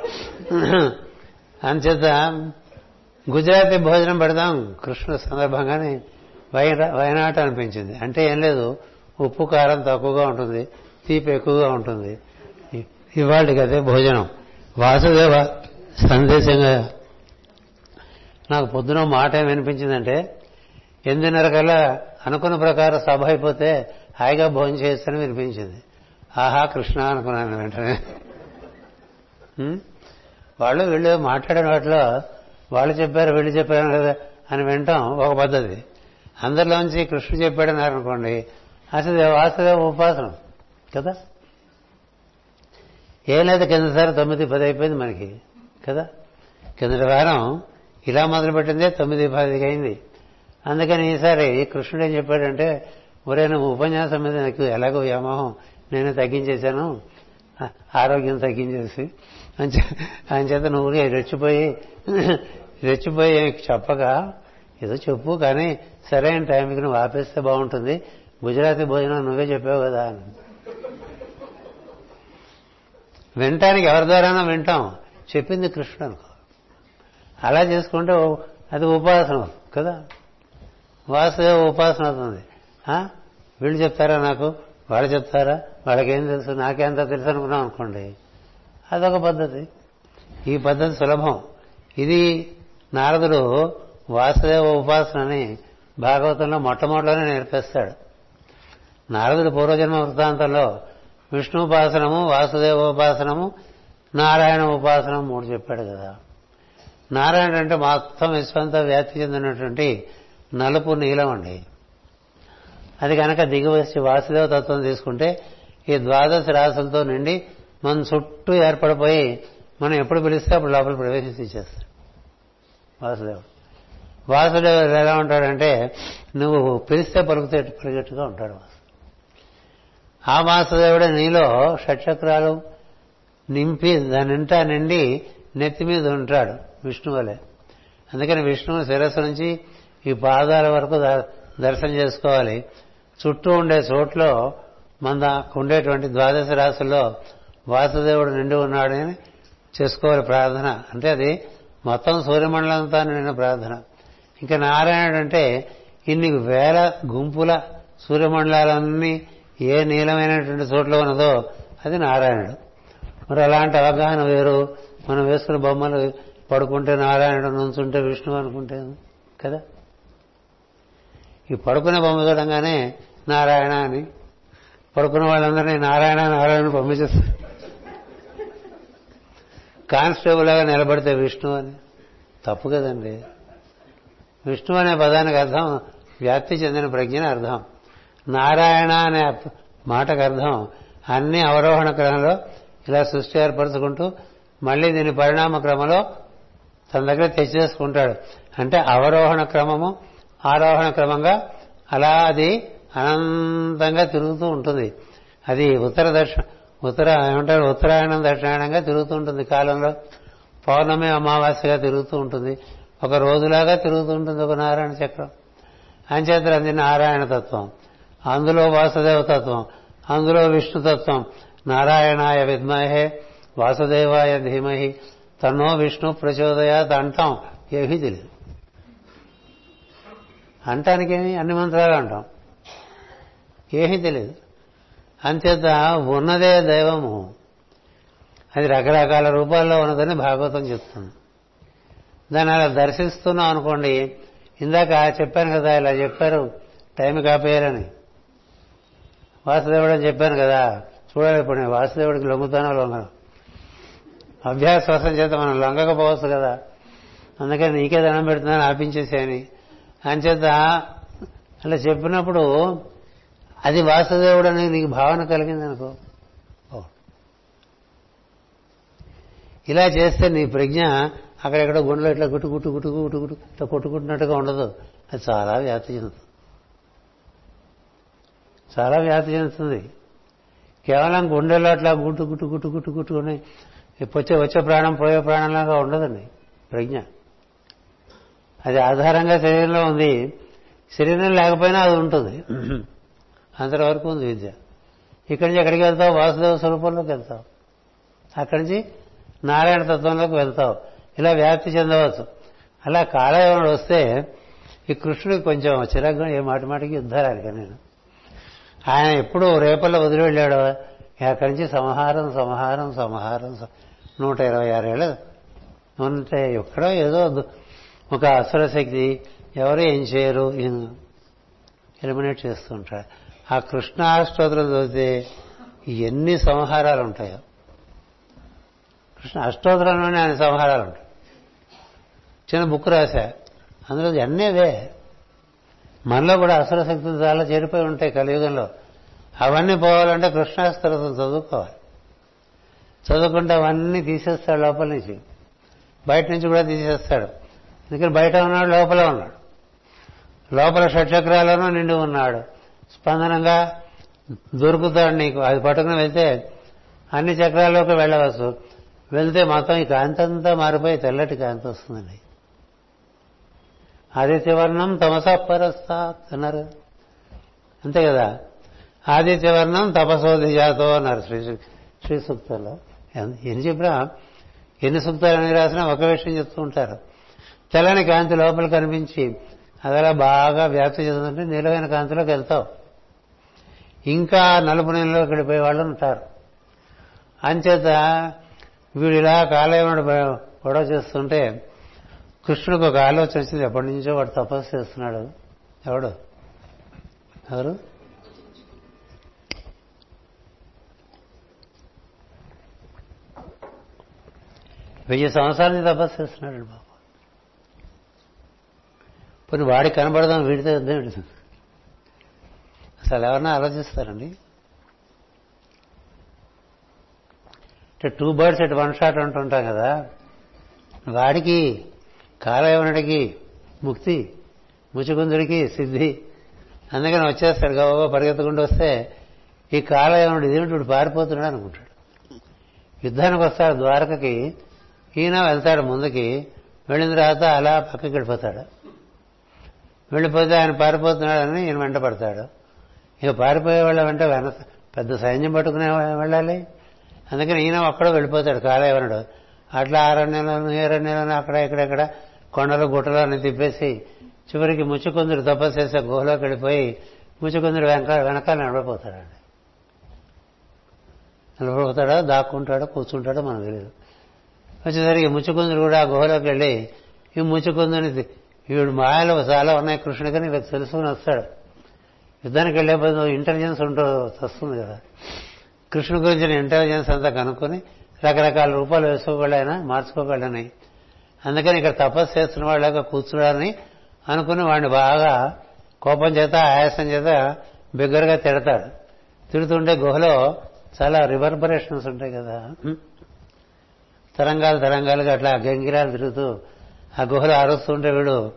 అంచేత గుజరాతీ భోజనం పెడదాం కృష్ణుడు సందర్భంగానే వయనాట అనిపించింది. అంటే ఏం లేదు ఉప్పు కారం తక్కువగా ఉంటుంది తీపి ఎక్కువగా ఉంటుంది. ఇవాళకి అదే భోజనం. వాసుదేవ సందేశంగా నాకు పొద్దున మాట ఏం వినిపించిందంటే ఎనిమిదిన్నర కల్లా అనుకున్న ప్రకారం సభ అయిపోతే హాయిగా భోజనం చేస్తానని వినిపించింది. ఆహా కృష్ణ అనుకున్నాను వెంటనే. వాళ్ళు వీళ్ళు మాట్లాడిన వాటిలో వాళ్ళు చెప్పారు వీళ్ళు చెప్పారు కదా అని వింటాం ఒక పద్ధతి. అందరిలోంచి కృష్ణుడు చెప్పాడన్నారు అనుకోండి అసలు వాసుదేవ ఉపాసనం కదా? ఏం లేదు కిందసారి తొమ్మిది పది అయిపోయింది మనకి కదా? కిందటి వారం ఇలా మొదలుపెట్టిందే తొమ్మిది పదికి అయింది. అందుకని ఈసారి కృష్ణుడు ఏం చెప్పాడంటే ఒరే నువ్వు ఉపన్యాసం మీద నాకు ఎలాగో వ్యామోహం నేను తగ్గించేశాను. ఆరోగ్యం తగ్గించేసి. అని చేత నువ్వు రెచ్చిపోయి రెచ్చిపోయి చెప్పగా ఏదో చెప్పు కానీ సరైన టైంకి నువ్వు ఆపేస్తే బాగుంటుంది. గుజరాతీ భోజనం నువ్వే చెప్పావు కదా అని. వినటానికి ఎవరి ద్వారానో వింటాం. చెప్పింది కృష్ణుడు అనుకో. అలా చేసుకుంటే అది ఉపాసన కదా. వాసుదేవ ఉపాసన అవుతుంది. ఆ? వీళ్ళు చెప్తారా నాకు? వాళ్ళు చెప్తారా? వాళ్ళకేం తెలుసు? నాకేంత తెలుసు అనుకున్నాం అనుకోండి. అదొక పద్ధతి. ఈ పద్ధతి సులభం. ఇది నారదుడు వాసుదేవ ఉపాసనని భాగవతంలో మొట్టమొదటిలోనే నేర్పిస్తాడు. నారదుడు పూర్వజన్మ వృత్తాంతంలో విష్ణుపాసనము వాసుదేవోపాసనము నారాయణ ఉపాసనం మూడు చెప్పాడు కదా. నారాయణ అంటే మొత్తం విశ్వంతో వ్యాప్తి చెందినటువంటి నలుపు నీలం అండి. అది కనుక దిగివచ్చి వాసుదేవ తత్వం తీసుకుంటే ఈ ద్వాదశ రాసులతో నిండి మన చుట్టూ ఏర్పడిపోయి మనం ఎప్పుడు పిలిస్తే అప్పుడు లోపల ప్రవేశించి ఇచ్చేస్తాడు వాసుదేవుడు. వాసుదేవుడు ఎలా ఉంటాడంటే నువ్వు పిలిస్తే పలుకుతే పరిగెట్టుగా ఉంటాడు వాసు. ఆ వాసుదేవుడే నీలో షట్చక్రాలు నింపి దానింటా నిండి నెత్తి మీద ఉంటాడు విష్ణు వలె అందుకని విష్ణువు శిరస్సు నుంచి ఈ పాదాల వరకు ద- దర్శనం చేసుకోవాలి. చుట్టూ ఉండే చోట్లో మన ఉండేటువంటి ద్వాదశ రాశుల్లో వాసుదేవుడు నిండి ఉన్నాడని చేసుకోవాలి ప్రార్థన. అంటే అది మొత్తం సూర్యమండలంతో నిండిన ప్రార్థన. ఇంకా నారాయణుడు అంటే ఇన్ని వేల గుంపుల సూర్యమండలాలన్నీ ఏ నీలమైనటువంటి చోట్ల ఉన్నదో అది నారాయణుడు. మరి అలాంటి అవగాహన వేరు. మనం వేసుకున్న బొమ్మలు పడుకుంటే నారాయణుడు నుంచుంటే విష్ణువు అనుకుంటే కదా? ఈ పడుకునే బొమ్మ చూడంగానే నారాయణ అని. పడుకున్న వాళ్ళందరినీ నారాయణ నారాయణ పంపించేస్తారు. కానిస్టేబుల్ లాగా నిలబడితే విష్ణు అని. తప్పు కదండి. విష్ణు అనే పదానికి అర్థం వ్యాప్తి చెందిన ప్రజ్ఞని అర్థం. నారాయణ అనే మాటకు అర్థం అన్ని అవరోహణ క్రమంలో ఇలా సృష్టి ఏర్పరచుకుంటూ మళ్ళీ దీని పరిణామ క్రమంలో తన దగ్గర తెచ్చేసుకుంటాడు. అంటే అవరోహణ క్రమము ఆరోహణ క్రమంగా అలా అది అనంతంగా తిరుగుతూ ఉంటుంది. అది ఉత్తర దక్షిణ ఉత్తర ఏమంటారు? ఉత్తరాయణం దక్షిణాయనంగా తిరుగుతూ ఉంటుంది కాలంలో. పౌర్ణమి అమావాస్యగా తిరుగుతూ ఉంటుంది. ఒక రోజులాగా తిరుగుతూ ఉంటుంది ఒక నారాయణ చక్రం. అంచేత అది నారాయణ తత్వం. అందులో వాసుదేవ తత్వం. అందులో విష్ణుతత్వం నారాయణాయ విద్మహే వాసుదేవాయ ధీమహి. తన్నో విష్ణు ప్రచోదయాత్ అంటాం. ఏమీ తెలియదు. అంటానికేమి? అన్ని మంత్రాలు అంటాం. ఏమీ తెలియదు అంచేత ఉన్నదే దైవము. అది రకరకాల రూపాల్లో ఉన్నదని భాగవతం చెప్తుంది. దాన్ని అలా దర్శిస్తున్నాం అనుకోండి ఇందాక చెప్పాను కదా ఇలా చెప్పారు టైం కాపేయాలని. వాసుదేవుడు అని చెప్పాను కదా చూడాలి ఇప్పుడు నేను వాసుదేవుడికి లొంగుతానో లొంగను. అభ్యాసవసం చేత మనం లొంగకపోవచ్చు కదా. అందుకని నీకే దండం పెడుతున్నాను ఆపించేసేయని. అంచేత అలా చెప్పినప్పుడు అది వాసుదేవుడు అని నీకు భావన కలిగిందనుకో. ఇలా చేస్తే నీ ప్రజ్ఞ అక్కడెక్కడ గుండెలో ఇట్లా గుట్టు గుట్టు గుట్టు గుట్టు గుట్టు ఇట్లా కొట్టుకుంటున్నట్టుగా ఉండదు. అది చాలా వ్యాప్తి చెందుతుంది. చాలా వ్యాప్తి చెందుతుంది. కేవలం గుండెలో అట్లా గుట్టు గుట్టు గుట్టు గుట్టు గుట్టుకుని వచ్చే వచ్చే ప్రాణం పోయే ప్రాణంలాగా ఉండదండి ప్రజ్ఞ. అది ఆధారంగా శరీరంలో ఉంది. శరీరం లేకపోయినా అది ఉంటుంది. అంతవరకు ఉంది విద్య. ఇక్కడి నుంచి ఎక్కడికి వెళ్తావు? వాసుదేవ స్వరూపంలోకి వెళ్తావు. అక్కడి నుంచి నారాయణ తత్వంలోకి వెళ్తావు. ఇలా వ్యాప్తి చెందవచ్చు. అలా కాలయవనుడు వస్తే ఈ కృష్ణుడికి కొంచెం చిరగ్గా ఏ మాటి మాటికి యుద్ధాలు నేను. ఆయన ఎప్పుడు రేపల్లో వదిలి వెళ్ళాడు. అక్కడి నుంచి సంహారం సంహారం సంహారం నూట ఇరవై ఆరేళ్ళు ఉంటే ఎక్కడో ఏదో ఒక అసురశక్తి ఎవరు ఏం చేయరు ఎలిమినేట్ చేస్తుంటారు ఆ కృష్ణాష్టోత్తరం చదివితే ఎన్ని సంహారాలు ఉంటాయో. కృష్ణ అష్టోత్తరంలోనే ఆయన సంహారాలు ఉంటాయి. చిన్న బుక్ రాశా. అందులో అన్నీవే మనలో కూడా అసుర శక్తులు చాలా చేరిపోయి ఉంటాయి కలియుగంలో. అవన్నీ పోవాలంటే కృష్ణాస్తోత్రం చదువుకోవాలి. చదువుకుంటే అవన్నీ తీసేస్తాడు లోపల నుంచి. బయట నుంచి కూడా తీసేస్తాడు. ఎందుకని బయట ఉన్నాడు లోపల ఉన్నాడు. లోపల షట్చక్రాల్లోనూ నిండి ఉన్నాడు. స్పందనంగా దొరుకుతాడు నీకు. అది పట్టుకుని వెళ్తే అన్ని చక్రాల్లోకి వెళ్ళవచ్చు. వెళ్తే మొత్తం ఈ కాంతి అంతా మారిపోయి తెల్లటి కాంతి వస్తుందండి. ఆదిత్యవర్ణం తమసపరస్తా అన్నారు. అంతే కదా? ఆదిత్యవర్ణం తపసోధి జాతో అన్నారు శ్రీ శ్రీ సూక్తంలో. ఎన్ని చెప్పినా ఎన్ని సూక్తాలు అని రాసినా ఒక విషయం చెప్తూ ఉంటారు. తెల్లని కాంతి లోపల కనిపించి అదలా బాగా వ్యాప్తి చెందుతుంటే నిలవైన కాంతిలోకి వెళ్తావు. ఇంకా నలుపు నీళ్ళలోకి వెళ్ళిపోయే వాళ్ళు ఉంటారు. అంచేత వీడు ఇలా కాలయముడు గొడవ చేస్తుంటే కృష్ణుడికి ఒక ఆలోచన వచ్చింది. ఎప్పటి నుంచో వాడు తపస్సు చేస్తున్నాడు. ఎవడు? ఎవరు? వెయ్యి సంవత్సరాల నుంచి తపస్సు చేస్తున్నాడు బాబు. పోనీ వాడికి కనబడదాం వీడితో అసలు ఎవరన్నా ఆలోచిస్తారండి? అంటే two birds at one shot అంటుంటాం కదా. వాడికి కాలయవనుడికి ముక్తి ముచుకుందుడికి సిద్ధి. అందుకని వచ్చేస్తాడు గబాబా పరిగెత్తుకుంటూ వస్తే ఈ కాలయవనుడు ఇదేమిటి వీడు పారిపోతున్నాడు అనుకుంటాడు. యుద్ధానికి వస్తాడు ద్వారకకి ఈయన వెళ్తాడు ముందుకి వెళ్ళిన తర్వాత అలా పక్కకి వెళ్ళిపోతాడు. వెళ్ళిపోతే ఆయన పారిపోతున్నాడని ఈయన వెంట పడతాడు. ఇక పారిపోయే వాళ్ళ వెంట వెన పెద్ద సైన్యం పట్టుకునే వెళ్ళాలి. అందుకని ఈయన ఒక్కడో వెళ్ళిపోతాడు కాలేవనుడు. అట్లా ఆరణ్యంలోను ఏరణ్యంలోను అక్కడ ఇక్కడెక్కడ కొండలు గుట్టలు అని తిప్పేసి చివరికి ముచ్చుకుందుడు తపస్సు చేసే గుహలోకి వెళ్ళిపోయి ముచ్చుకుందుడు వెనక వెనకాల నిలబడిపోతాడండి. నిలబడిపోతాడో దాక్కుంటాడో కూర్చుంటాడో మనకు తెలియదు వచ్చేసరికి ముచ్చుకుందుడు కూడా ఆ గుహలోకి వెళ్ళి ఈ ముచ్చుకుందుని వీడు మాయలు చాలా ఉన్నాయి. కృష్ణుడికని వీళ్ళకి తెలుసుకుని వస్తాడు. యుద్ధానికి వెళ్ళేపోతే ఇంటెలిజెన్స్ ఉంటూ వస్తుంది కదా. కృష్ణుడి గురించిన ఇంటెలిజెన్స్ అంతా కనుక్కొని రకరకాల రూపాలు వేసుకోగలైనా మార్చుకోగలని అందుకని ఇక్కడ తపస్సు చేస్తున్న వాళ్ళగా కూర్చున్నాడని అనుకుని వాడిని బాగా కోపం చేత ఆయాసం చేత బిగ్గరగా తిడతాడు తిడుతుంటే గుహలో చాలా రివర్బరేషన్స్ ఉంటాయి కదా. తరంగాలు తరంగాలుగా అట్లా గంగిరాలు తిరుగుతూ ఆ గుహలో అరుస్తుంటే వీడు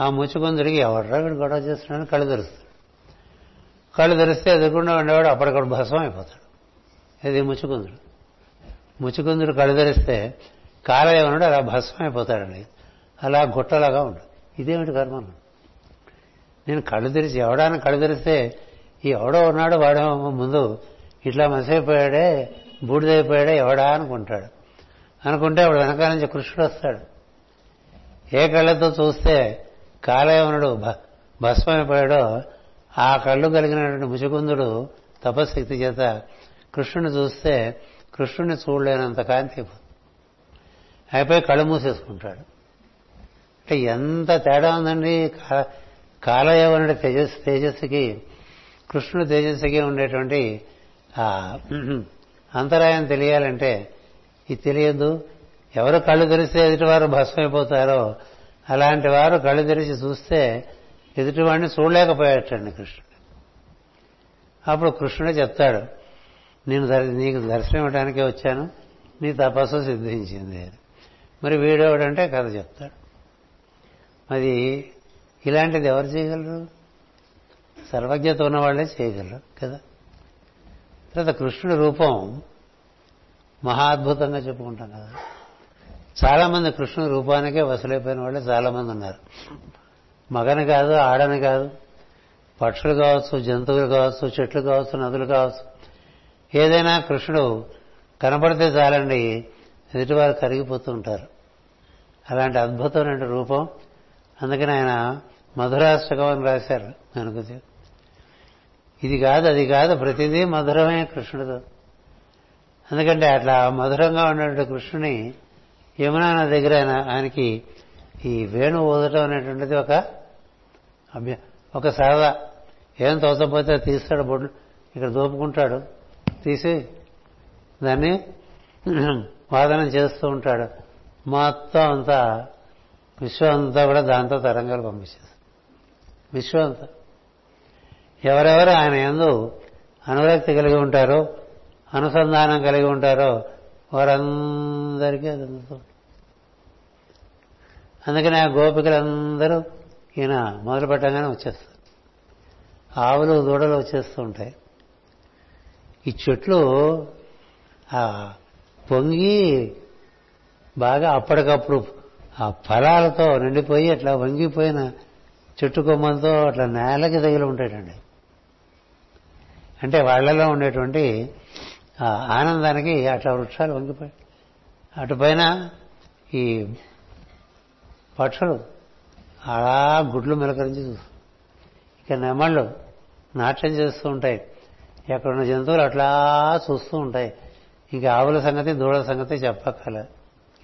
ఆ ముచ్చుకుందుడికి ఎవడ్రా వీడు గొడవ చేస్తున్నాడని కళ్ళు తెరుస్తాడు. కళ్ళు తెరిస్తే ఎదుర్కొండా ఉండేవాడు అప్పటికప్పుడు భస్మం అయిపోతాడు. ఇది ముచ్చుకుందుడు. ముచ్చుకుందుడు కళ్ళు తెరిస్తే కాలయవనుడు అలా భస్మం అయిపోతాడండి. అలా గుట్టలాగా ఉంటుంది ఇదేమిటి కర్మ? నేను కళ్ళు తెరిచి ఎవడాన్ని కళ్ళు తెరిస్తే ఈ ఎవడో ఉన్నాడు వాడేమో ముందు ఇట్లా మసైపోయాడే బూడిదైపోయాడే ఎవడా అనుకుంటాడు. అనుకుంటే వాడు వెనకాల నుంచి కృష్ణుడు వస్తాడు. ఏ కళ్ళతో చూస్తే కాలయవనుడు భస్మైపోయాడో ఆ కళ్ళు కలిగినటువంటి ముచుకుందుడు తపశక్తి చేత కృష్ణుని చూస్తే కృష్ణుని చూడలేనంత కాంతి అయిపోయి కళ్ళు మూసేసుకుంటాడు. అంటే ఎంత తేడా ఉందండి? కాలయవనుడి తేజస్సు తేజస్సుకి కృష్ణుడు తేజస్సుకి ఉండేటువంటి ఆ అంతరాయం తెలియాలంటే ఇది తెలియదు. ఎవరు కళ్ళు తెరిస్తే ఎదుటివారు భస్మైపోతారో అలాంటి వారు కళ్ళు తెరిచి చూస్తే ఎదుటివాడిని చూడలేకపోయాటండి కృష్ణుడు. అప్పుడు కృష్ణుడే చెప్తాడు నేను నీకు దర్శనం ఇవ్వడానికే వచ్చాను నీ తపస్సు సిద్ధించింది మరి వీడేవాడంటే కథ చెప్తాడు. మరి ఇలాంటిది ఎవరు చేయగలరు? సర్వజ్ఞత ఉన్న వాళ్ళే చేయగలరు కదా. తర్వాత కృష్ణుడి రూపం మహా అద్భుతంగా చెప్పుకుంటాం కదా. చాలా మంది కృష్ణుడి రూపానికే వసలైపోయిన వాళ్ళే చాలా మంది ఉన్నారు. మగని కాదు ఆడని కాదు. పక్షులు కావచ్చు జంతువులు కావచ్చు చెట్లు కావచ్చు నదులు కావచ్చు. ఏదైనా కృష్ణుడు కనపడితే చాలండి ఎదుటివారు కరిగిపోతూ ఉంటారు. అలాంటి అద్భుతమైన రూపం. అందుకని ఆయన మధురాష్టకం అని రాశారు మనకు ఇది కాదు అది కాదు ప్రతిదీ మధురమే కృష్ణుడితో ఎందుకంటే అట్లా మధురంగా ఉన్నటువంటి కృష్ణుని యమునా నది దగ్గర ఆయన ఆయనకి ఈ వేణు ఊదటం అనేటువంటిది ఒక అభ్య ఒక సరదా. ఏం తోచపోతే తీస్తాడు బొడ్లు ఇక్కడ దోపుకుంటాడు. తీసి దాన్ని వాదనం చేస్తూ ఉంటాడు. మొత్తం అంతా విశ్వం అంతా కూడా దాంతో తరంగాలు పంపించేది విశ్వం అంతా. ఎవరెవరు ఆయన ఎందు అనురక్తి కలిగి ఉంటారో అనుసంధానం కలిగి ఉంటారో వారందరికీ అది అందుతుంది. అందుకని ఆ గోపికలందరూ ఈయన మొదలు పెట్టగానే వచ్చేస్తారు. ఆవులు దూడలు వచ్చేస్తూ ఉంటాయి. ఈ చెట్లు ఆ పొంగి బాగా అప్పటికప్పుడు ఆ ఫలాలతో నిండిపోయి అట్లా వంగిపోయిన చెట్టు కొమ్మలతో అట్లా నేలకి తగిలి ఉంటాడండి అంటే వాళ్ళలో ఉండేటువంటి ఆనందానికి అట్లా వృక్షాలు వంగిపోయి అటుపైన ఈ పక్షులు అలా గుడ్లు మెలకరించి చూస్తాయి. ఇక నెమళ్ళు నాట్యం చేస్తూ ఉంటాయి. ఎక్కడున్న జంతువులు అట్లా చూస్తూ ఉంటాయి. ఇంకా ఆవుల సంగతి దూడల సంగతి చెప్పక్కర్లేదు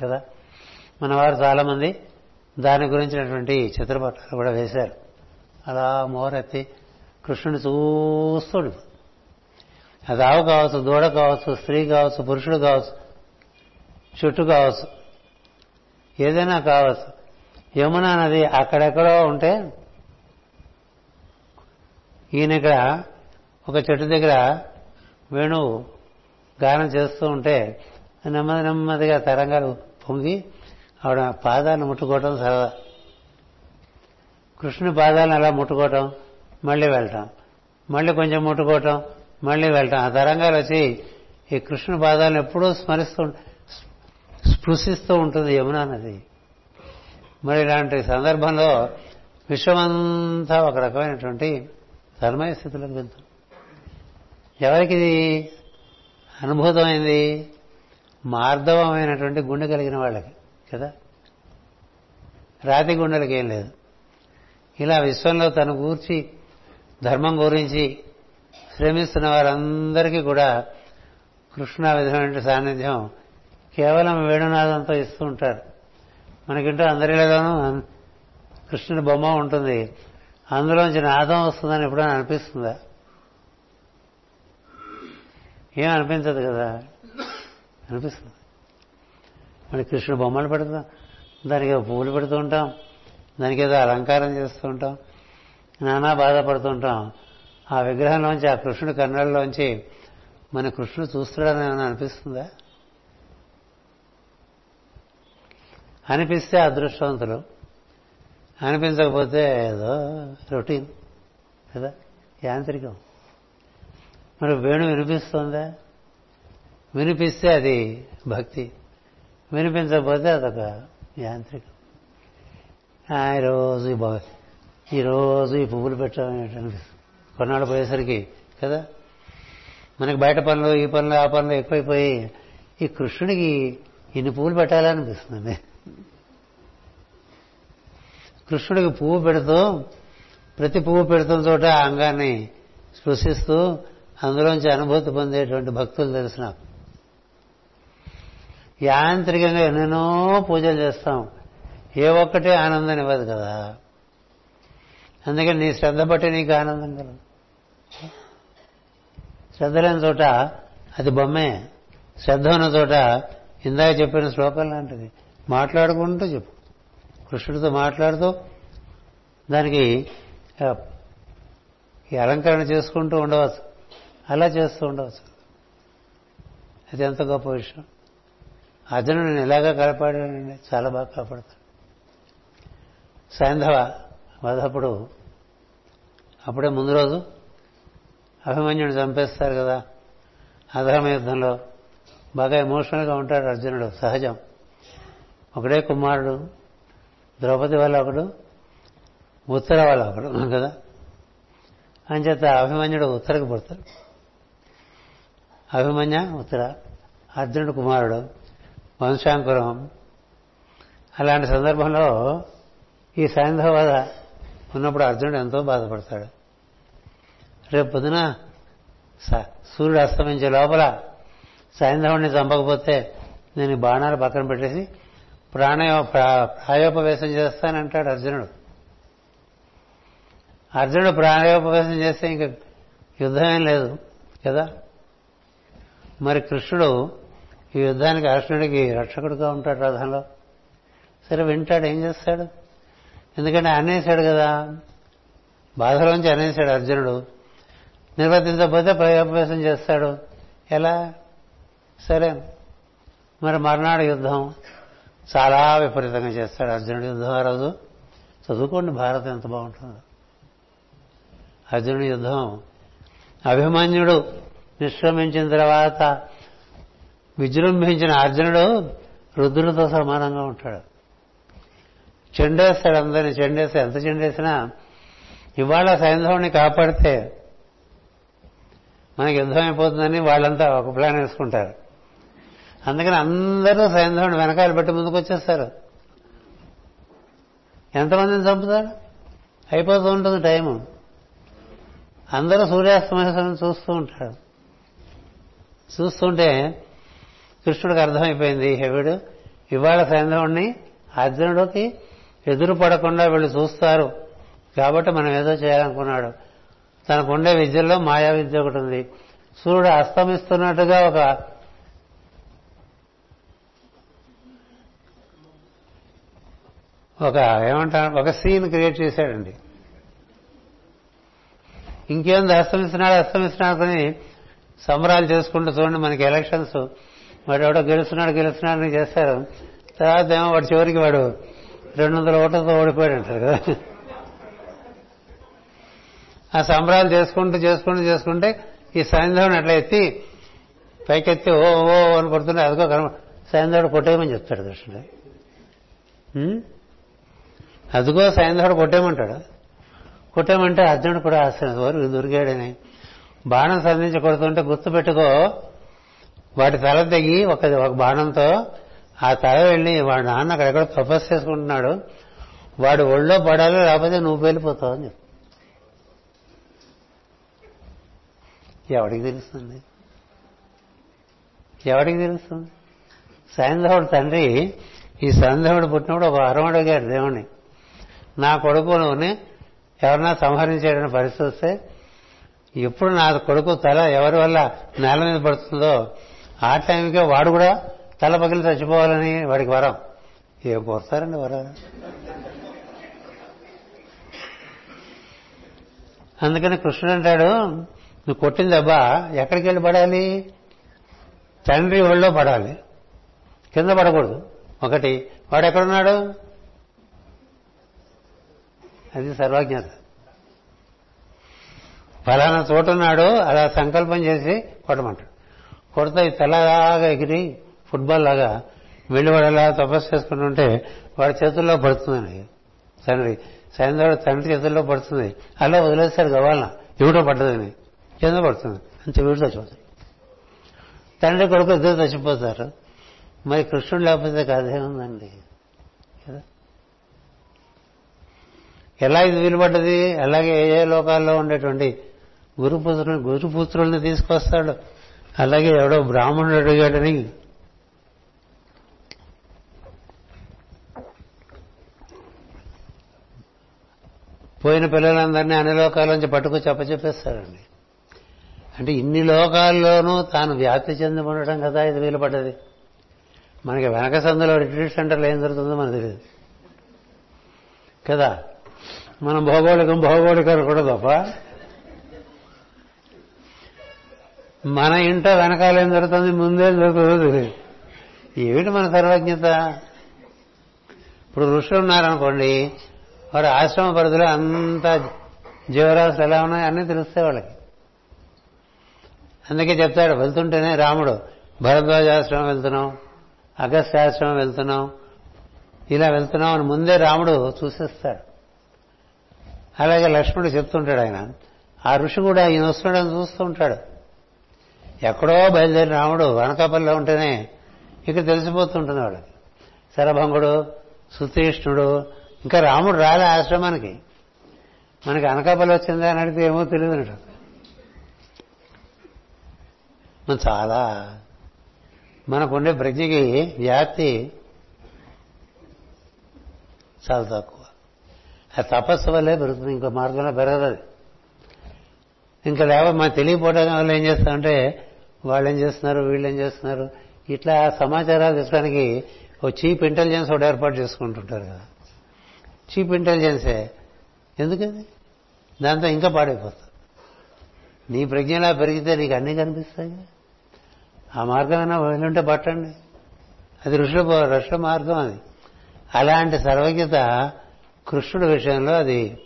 కదా? మన వారు చాలామంది దాని గురించినటువంటి చిత్రపటాలు కూడా వేశారు. అలా మోరెత్తి కృష్ణుని చూస్తుడు అది ఆవు కావచ్చు దూడ కావచ్చు స్త్రీ కావచ్చు పురుషుడు కావచ్చు చుట్టు కావచ్చు ఏదైనా కావచ్చు. యమునా నది అక్కడెక్కడో ఉంటే ఈయన ఇక్కడ ఒక చెట్టు దగ్గర వేణువు గానం చేస్తూ ఉంటే నెమ్మది నెమ్మదిగా తరంగాలు పొంగి ఆవిడ పాదాలను ముట్టుకోవటం సరదా. కృష్ణుని పాదాలను అలా ముట్టుకోవటం మళ్ళీ వెళ్ళటం మళ్ళీ కొంచెం ముట్టుకోవటం మళ్ళీ వెళ్ళటం. ఆ తరంగాలు వచ్చి ఈ కృష్ణుని పాదాలను ఎప్పుడూ స్మరిస్తూ స్పృశిస్తూ ఉంటుంది యమునా నది. మరి ఇలాంటి సందర్భంలో విశ్వమంతా ఒక రకమైనటువంటి తన్మయ స్థితిలోకి వెళ్తుంది ఎవరికి ఇది అనుభూతమైంది? మార్ధవమైనటువంటి గుండె కలిగిన వాళ్ళకి కదా? రాతి గుండెలకి ఏం లేదు. ఇలా విశ్వంలో తను గూర్చి ధర్మం గురించి శ్రమిస్తున్న వారందరికీ కూడా కృష్ణ విధమైన సాన్నిధ్యం కేవలం వేణునాదంతో ఇస్తూ ఉంటారు. మనకింటూ అందరిలోనూ కృష్ణుడి బొమ్మ ఉంటుంది. అందులోంచి నాదం వస్తుందని ఎప్పుడైనా అనిపిస్తుందా? ఏం అనిపించదు కదా? అనిపిస్తుంది. మరి కృష్ణుడు బొమ్మలు పెడతాం దానికి పూలు పువ్వులు పెడుతూ ఉంటాం. దానికి ఏదో అలంకారం చేస్తూ ఉంటాం. నానా బాధపడుతుంటాం ఆ విగ్రహంలోంచి ఆ కృష్ణుడి కన్నడలోంచి మన కృష్ణుడు చూస్తున్నాడని ఏమైనా అనిపిస్తుందా? అనిపిస్తే అదృష్టవంతులు. అనిపించకపోతే ఏదో రొటీన్ కదా? యాంత్రికం. మరి వేణు వినిపిస్తుందా? వినిపిస్తే అది భక్తి. వినిపించకపోతే అదొక యాంత్రికం. ఈరోజు ఈరోజు ఈ పువ్వులు పెట్టడం ఏంటనిపిస్తుంది కొన్నాళ్ళు పోయేసరికి కదా? మనకి బయట పనులు ఈ పనులు ఆ పనులు ఎక్కువైపోయి ఈ కృష్ణుడికి ఇన్ని పువ్వులు పెట్టాలనిపిస్తుంది కృష్ణుడికి పువ్వు పెడుతూ ప్రతి పువ్వు పెడుతున్న చోట ఆ అంగాన్ని స్పృశిస్తూ అందులోంచి అనుభూతి పొందేటువంటి భక్తులు తెలిసిన యాంత్రికంగా ఎన్నెన్నో పూజలు చేస్తాం. ఏ ఒక్కటే ఆనందం ఇవ్వదు కదా. అందుకని నీ శ్రద్ధ బట్టి నీకు ఆనందం కలదు. శ్రద్ధ లేని చోట అది బొమ్మే. శ్రద్ధ ఉన్న చోట ఇందాక చెప్పిన శ్లోకం లాంటిది. మాట్లాడుకుంటూ చెప్పు. కృష్ణుడితో మాట్లాడుతూ దానికి ఈ అలంకరణ చేసుకుంటూ ఉండవచ్చు. అలా చేస్తూ ఉండవచ్చు. అది ఎంత గొప్ప విషయం. అతను నేను ఎలాగా కాపాడానండి చాలా బాగా కాపాడతాను సాయంధవ వధప్పుడు అప్పుడే ముందు రోజు అభిమన్యుడు చంపేస్తారు కదా. అధర్మ యుద్ధంలో బాగా ఎమోషనల్గా ఉంటాడు అర్జునుడు సహజం. ఒకడే కుమారుడు ద్రౌపది వల్ల ఒకడు ఉత్తర వాళ్ళ ఒకడు కదా. అంచేత అభిమన్యుడు ఉత్తరకు పుడతాడు. అభిమన్య ఉత్తర అర్జునుడు కుమారుడు వంశాంకురం. అలాంటి సందర్భంలో ఈ సాయంత్రం వద ఉన్నప్పుడు అర్జునుడు ఎంతో బాధపడతాడు. రేపు పొద్దున స- సూర్యుడు అస్తమించే లోపల సాయంత్రాన్ని చంపకపోతే నేను బాణాలు పక్కన పెట్టేసి ప్రాణయ ప్రా- ప్రాయోపవేశం చేస్తానంటాడు అర్జునుడు. అర్జునుడు ప్రాణయోపవేశం చేస్తే ఇంక యుద్ధమేం లేదు కదా? మరి కృష్ణుడు ఈ యుద్ధానికి అర్జునుడికి రక్షకుడుగా ఉంటాడు రథంలో సరే వింటాడు ఏం చేస్తాడు? ఎందుకంటే అనేసాడు కదా. బాధలోంచి అనేసాడు అర్జునుడు. నిర్వర్తించకపోతే ప్రయోపవేశం చేస్తాడు. ఎలా? సరే. మరి మర్నాడు యుద్ధం చాలా విపరీతంగా చేస్తాడు అర్జునుడు యుద్ధం ఆ రోజు. చదువుకోండి భారతం ఎంత బాగుంటుందో. అర్జునుడి యుద్ధం. అభిమన్యుడు నిష్క్రమించిన తర్వాత విజృంభించిన అర్జునుడు రుద్రుడితో సమానంగా ఉంటాడు. చెండేస్తాడు అందరిని. చెండేస్తే ఎంత చెండేసినా ఇవాళ సైంధవుని కాపాడితే మనకి యుద్ధం అయిపోతుందని వాళ్ళంతా ఒక ప్లాన్ వేసుకుంటారు. అందుకని అందరూ సైంధవుని వెనకాల పెట్టి ముందుకు వచ్చేస్తారు ఎంతమందిని చంపుతాడు అయిపోతూ ఉంటుంది టైము అందరూ సూర్యాస్తమయం చూస్తూ ఉంటాడు చూస్తుంటే కృష్ణుడికి అర్థమైపోయింది హెవిడు ఇవాళ సైంధవుణ్ణి అర్జునుడికి ఎదురు పడకుండా వీళ్ళు చూస్తారు. కాబట్టి మనం ఏదో చేయాలనుకున్నాడు. తనకుండే విద్యల్లో మాయా విద్య ఒకటి ఉంది సూర్యుడు అస్తమిస్తున్నట్టుగా ఒక ఒక ఏమంటారు? ఒక సీన్ క్రియేట్ చేశాడండి. ఇంకేంది అస్తమిస్తున్నాడు అస్తమిస్తున్నాడు అని సంబరాలు చేసుకుంటూ చూడండి మనకి ఎలక్షన్స్ వాడు ఎవడో గెలుస్తున్నాడు గెలుస్తున్నాడు అని చేస్తారు. తర్వాత ఏమో వాడు చివరికి వాడు రెండు వందల ఓట్లతో ఓడిపోయాడు అంటారు కదా. ఆ సంబరాలు చేసుకుంటూ చేసుకుంటూ చేసుకుంటే ఈ సాయంత్రం అట్లా ఎత్తి పైకెత్తి ఓ ఓ అని కొడుతుంటే అదిగో కర్మ. సాయంత్రం కొట్టేయమని చెప్తాడు కృష్ణుడు. అదిగో సాయంత్రం కొట్టేయమంటాడు. కొట్టేయమంటే అర్జునుడు కూడా ఆశ్రయం వరకు దొరికాడని. బాణం సంధించి కొడుతుంటే గుర్తుపెట్టుకో వాటి తల తెగి ఒక ఒక బాణంతో ఆ తల వెళ్ళి వాడి నాన్న అక్కడెక్కడ తపస్సు చేసుకుంటున్నాడు. వాడు ఒళ్ళో పడాలి లేకపోతే నువ్వు వెళ్ళిపోతావు అని ఎవడికి తెలుస్తుంది ఎవడికి తెలుస్తుంది సాయంధవుడు తండ్రి ఈ సాయంధవుడు పుట్టినప్పుడు ఒక వరం అడిగాడు దేవుణ్ణి నా కొడుకుని ఎవరన్నా సంహరించేయడానికి పరిస్థితి వస్తే ఎప్పుడు నా కొడుకు తల ఎవరి వల్ల నేల మీద పడుతుందో ఆ టైంకే వాడు కూడా తల పగిలి చచ్చిపోవాలని వాడికి వరం. ఏ కోరుతారండి వరం అందుకని కృష్ణుడు అంటాడు నువ్వు కొట్టిన దెబ్బ ఎక్కడికి వెళ్ళి పడాలి? తండ్రి ఒళ్ళో పడాలి. కింద పడకూడదు. ఒకటి వాడు ఎక్కడున్నాడు? అది సర్వజ్ఞత. ఫలానా చోటున్నాడు అలా సంకల్పం చేసి కొట్టమంటాడు. కొడితే తెల్లగా ఎగిరి ఫుట్బాల్ లాగా వెళ్ళి వాడు అలా తపస్సు చేసుకుంటుంటే వాడి చేతుల్లో పడుతుందని తండ్రి సాయంత్రం తండ్రి చేతుల్లో పడుతుంది. అలా వదిలేస్తారు గవాలన ఏమిటో పడ్డదని. కింద పడుతుంది అంత వీడు చచ్చిపోతాడు తండ్రి కొడుకు ఇద్దరు చచ్చిపోతారు. మరి కృష్ణుడు లేకపోతే కథ ఉందండి? కదా? ఎలా ఇది వినబడ్డది అలాగే ఏ ఏ లోకాల్లో ఉండేటువంటి గురుపుత్రుని గురుపుత్రుల్ని తీసుకొస్తాడు. అలాగే ఎవడో బ్రాహ్మణుడు అడిగాడని. పోయిన పిల్లలందరినీ అన్ని లోకాల లోకాల్లోంచి పట్టుకొచ్చి అప్పచెప్పేస్తాడండి అంటే ఇన్ని లోకాల్లోనూ తాను వ్యాప్తి చెంది ఉండటం కదా ఇది వీలుపడ్డది. మనకి వెనక సందులో రిట్రీట్ సెంటర్లు ఏం జరుగుతుందో మనకు తెలియదు. కదా? మనం భౌగోళికం భౌగోళికం కూడా తప్ప మన ఇంట వెనకాల ఏం జరుగుతుంది ముందేం జరుగుతుందో తెలియదు. ఏమిటి మన సర్వజ్ఞత? ఇప్పుడు ఋషులు ఉన్నారనుకోండి వారి ఆశ్రమ పరిధిలో అంత జీవరాశులు ఎలా ఉన్నాయో? అన్నీ తెలుస్తాయి వాళ్ళకి. అందుకే చెప్తాడు వెళ్తుంటేనే రాముడు భరద్వాజాశ్రమం వెళ్తున్నాం అగస్త్యాశ్రమం వెళ్తున్నాం ఇలా వెళ్తున్నాం అని ముందే రాముడు చూసేస్తాడు. అలాగే లక్ష్మణుడు చెప్తుంటాడు ఆయన ఆ ఋషి కూడా ఈయన వస్తున్నాడని చూస్తూ ఉంటాడు. ఎక్కడో బయలుదేరి రాముడు వనకాపల్లిలో ఉంటేనే ఇక్కడ తెలిసిపోతుంటుంది వాడికి శరభంగుడు సుతీష్ణుడు ఇంకా రాముడు రాలే ఆశ్రమానికి. మనకి అనకాపల్లి వచ్చిందా అని అడిగితే ఏమో తెలియదు మనం చాలా. మనకుండే ప్రజ్ఞకి వ్యాప్తి చాలా తక్కువ. ఆ తపస్సు వల్లే పెరుగుతుంది ఇంకో మార్గంలో పెరగదు. అది ఇంకా లేవ మనం తెలియపోవడం వల్ల ఏం చేస్తామంటే వాళ్ళు ఏం చేస్తున్నారు వీళ్ళు ఏం చేస్తున్నారు ఇట్లా సమాచారాలు తీసుకోవడానికి ఓ చీప్ ఇంటెలిజెన్స్ ఒకటి ఏర్పాటు చేసుకుంటుంటారు కదా. చీప్ ఇంటెలిజెన్సే. ఎందుకది? దాంతో ఇంకా పాడైపోతుంది నీ ప్రజ్ఞలా పెరిగితే నీకు అన్నీ కనిపిస్తాయి. ఆ మార్గమైనా వదిలింటే పట్టండి. అది ఋషుల ఋషుల మార్గం అది. అలాంటి సర్వజ్ఞత కృష్ణుడి విషయంలో అది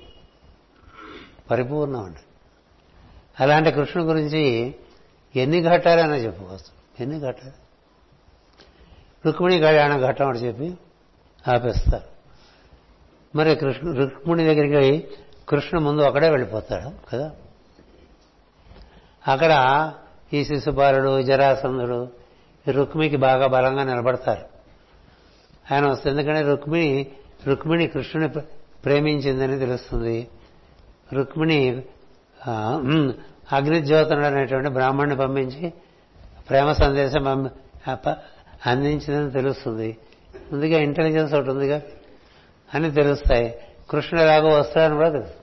పరిపూర్ణం అండి అలాంటి కృష్ణుడి గురించి ఎన్ని ఘట్టాలైనా చెప్పుకోవచ్చు ఎన్ని ఘట్టాలు? రుక్మిణి కళ్యాణ ఘట్టం అని చెప్పి ఆపేస్తారు. మరి కృష్ణ రుక్మిణి దగ్గరికి కృష్ణ ముందు ఒకడే వెళ్ళిపోతాడు కదా. అక్కడ ఈ శిశుపాలుడు జరాసంధుడు రుక్మికి బాగా బలంగా నిలబడతారు. ఆయన వస్తుంది ఎందుకంటే రుక్మిణి రుక్మిణి కృష్ణుని ప్రేమించిందని తెలుస్తుంది. రుక్మిణి అగ్నిజ్యోతనుడు అనేటువంటి బ్రాహ్మణ్ణి పంపించి ప్రేమ సందేశం అందించిందని తెలుస్తుంది. ముందుగా ఇంటెలిజెన్స్ ఒకటి ఉందిగా. అని తెలుస్తాయి. కృష్ణుడు ఎలాగో వస్తాడని కూడా తెలుసు.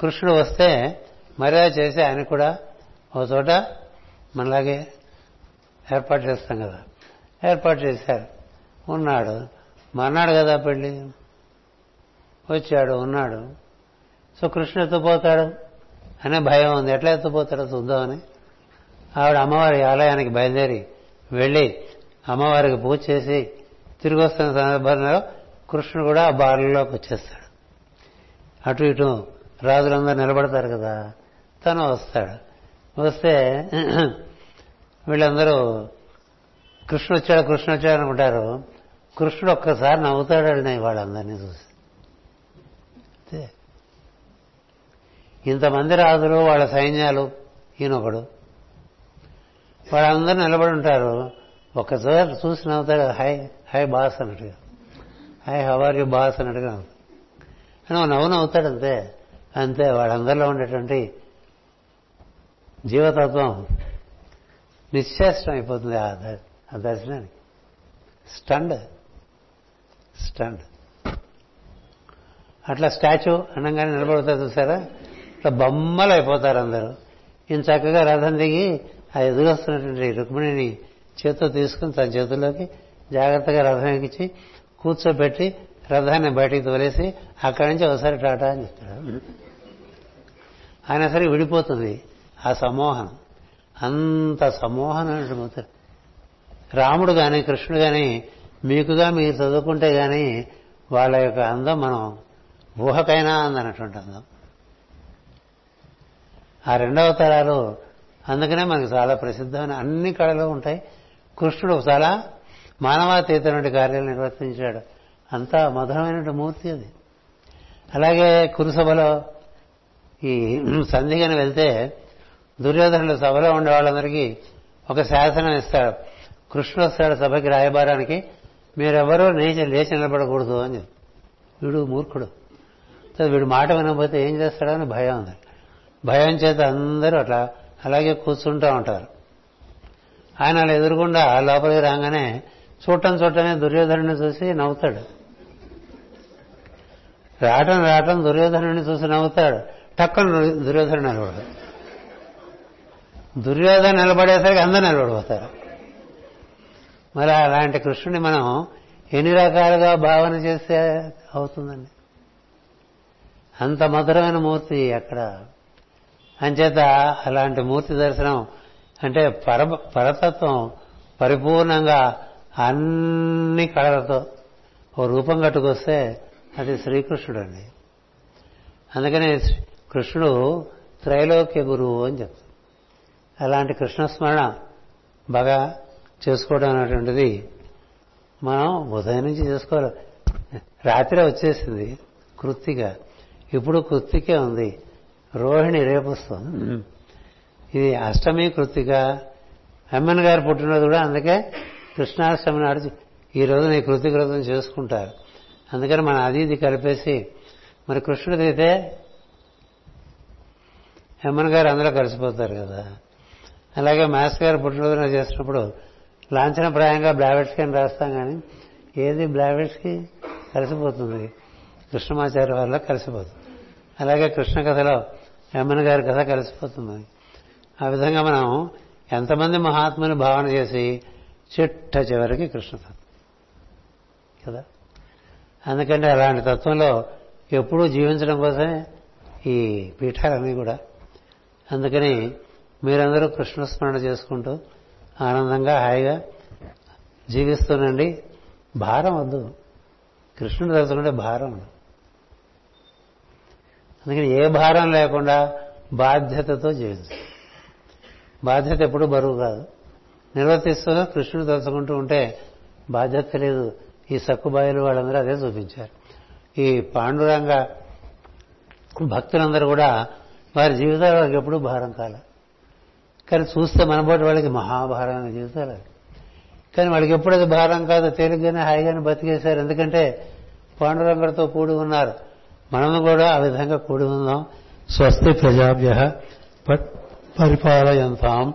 కృష్ణుడు వస్తే మర్యాద చేసి ఆయన కూడా ఒక చోట మనలాగే ఏర్పాటు చేస్తాం కదా. ఏర్పాటు చేశారు. ఉన్నాడు. మన్నాడు కదా పెళ్ళి? వచ్చాడు ఉన్నాడు. సో కృష్ణ ఎత్తుపోతాడు అనే భయం ఉంది. ఎట్లా ఎత్తుపోతాడో చూద్దామని. ఆవిడ అమ్మవారి ఆలయానికి బయలుదేరి వెళ్ళి అమ్మవారికి పూజ చేసి తిరిగి వస్తున్న సందర్భంలో కృష్ణుడు కూడా ఆ బాలలోకి వచ్చేస్తాడు. అటు ఇటు రాజులందరూ నిలబడతారు కదా. తను వస్తాడు. వస్తే వీళ్ళందరూ కృష్ణుడు వచ్చాడు కృష్ణుడు వచ్చాడు అనుకుంటారు. కృష్ణుడు ఒక్కసారి నవ్వుతాడండి వాళ్ళందరినీ చూసి. ఇంతమంది రాజులు వాళ్ళ సైన్యాలు ఈయనొకడు. వాళ్ళందరూ నిలబడి ఉంటారు. ఒక్కసారి చూసి నవ్వుతాడు హాయ్ హాయ్ బాస్ అన్నట్టుగా. Hi how are you boss అన్నట్టుగా అని నవ్వు నవ్వుతాడు అంతే. అంతే వాళ్ళందరిలో ఉండేటువంటి జీవతత్వం. నిశ్చేష్టం అయిపోతుంది. ఆ దర్శనానికి. స్టండ్. స్టండ్. అట్లా స్టాచ్యూ అనగానే నిలబడతారు చూసారా? ఇట్లా బొమ్మలు అయిపోతారు అందరూ. ఈయన చక్కగా రథం దిగి ఆ ఎదురొస్తున్నటువంటి రుక్మిణిని చేతితో తీసుకుని తన చేతుల్లోకి జాగ్రత్తగా రథం ఎక్కించి కూర్చోబెట్టి రథాన్ని బయటికి తోలేసి అక్కడి నుంచి ఒకసారి టాటా అని చెప్తాడు. ఆయన సరే విడిపోతుంది ఆ సమూహం. అంత సమ్మోహనం రాముడు కానీ కృష్ణుడు కానీ మీకుగా మీరు చదువుకుంటే కానీ వాళ్ళ యొక్క అందం మనం ఊహకైనా అందనటువంటి అందం. ఆ రెండవ తరాలు అందుకనే మనకు చాలా ప్రసిద్ధమైన అన్ని కళలు ఉంటాయి. కృష్ణుడు చాలా మానవాతీతమైన కార్యాలు నిర్వర్తించాడు. అంతా మధురమైన మూర్తి అది. అలాగే కురుసభలో ఈ సంధిగని వెళ్తే దుర్యోధనుడు సభలో ఉండే వాళ్ళందరికీ ఒక శాసనం ఇస్తాడు. కృష్ణుడు వస్తాడు సభకి రాయబారానికి మీరెవరూ లేచి లేచి నిలబడకూడదు అని వీడు మూర్ఖుడు. వీడు మాట వినకపోతే ఏం చేస్తాడని భయం ఉంది. భయం చేత అందరూ అట్లా అలాగే కూర్చుంటూ ఉంటారు. ఆయన అలా ఎదురుకుండా లోపలికి రాగానే చూడటం చూడటమే దుర్యోధనుని చూసి నవ్వుతాడు. రావటం రావటం దుర్యోధనుని చూసి నవ్వుతాడు. టక్కన దుర్యోధనుడు నిలబడు దుర్యోధన నిలబడేసరికి అందరూ నిలబడిపోతారు. మరి అలాంటి కృష్ణుని మనం ఎన్ని రకాలుగా భావన చేస్తే అవుతుందండి? అంత మధురమైన మూర్తి అక్కడ. అంచేత అలాంటి మూర్తి దర్శనం అంటే పర పరతత్వం పరిపూర్ణంగా అన్ని కళలతో ఓ రూపం కట్టుకొస్తే అది శ్రీకృష్ణుడు అండి అందుకనే కృష్ణుడు త్రైలోక్య గురువు అని చెప్తారు అలాంటి కృష్ణస్మరణ బాగా చేసుకోవడం అనేటువంటిది మనం ఉదయం నుంచి చేసుకోవాలి. రాత్రి వచ్చేసింది కృత్తిక. ఇప్పుడు కృత్తికే ఉంది. రోహిణి రేపు వస్తుంది. ఇది అష్టమి కృత్తిక. అమ్మన్ గారు పుట్టినరోజు కూడా అందుకే కృష్ణాష్టమి నాడు ఈ రోజు నీ కృతిక వ్రతం చేసుకుంటారు. అందుకని మన అది ఇది కలిపేసి మరి కృష్ణుడిది అయితే హెమ్మన్ గారు అందరూ కలిసిపోతారు కదా. అలాగే మాస్ గారు పుట్టినరోజున చేసినప్పుడు లాంఛనప్రాయంగా బ్లావెట్స్కి అని రాస్తాం కానీ ఏది బ్లావెట్స్కి కలిసిపోతుంది. కృష్ణమాచార్య వల్ల కలిసిపోతుంది. అలాగే కృష్ణ కథలో హెమ్మన్ గారి కథ కలిసిపోతుంది. ఆ విధంగా మనం ఎంతమంది మహాత్ముని భావన చేసి చిట్ట చివరికి కృష్ణతత్వం కదా? అందుకంటే అలాంటి తత్వంలో ఎప్పుడూ జీవించడం కోసమే ఈ పీఠాలన్నీ కూడా. అందుకని మీరందరూ కృష్ణస్మరణ చేసుకుంటూ ఆనందంగా హాయిగా జీవిస్తూనండి భారం వద్దు. కృష్ణుడు తలుచుకుంటే భారం. అందుకని ఏ భారం లేకుండా బాధ్యతతో జీవించు. బాధ్యత ఎప్పుడు బరువు కాదు. నిర్వర్తిస్తున్న కృష్ణుడు తలుచుకుంటూ ఉంటే బాధ్యత లేదు. ఈ సక్కుబాయిలు వాళ్ళందరూ అదే చూపించారు. ఈ పాండురంగ భక్తులందరూ కూడా వారి జీవితాలు వారికి ఎప్పుడూ భారం కాలే. కానీ చూస్తే మనబోటి వాళ్ళకి మహాభారమైన జీవితాలు కానీ వాళ్ళకి ఎప్పుడు అది భారం కాదు తేలిగ్గానే హాయిగానే బతికేశారు. ఎందుకంటే పాండురంగడితో కూడి ఉన్నారు. మనం కూడా ఆ విధంగా కూడి ఉందాం. స్వస్తి ప్రజాభ్య పరిపాలయంతాం.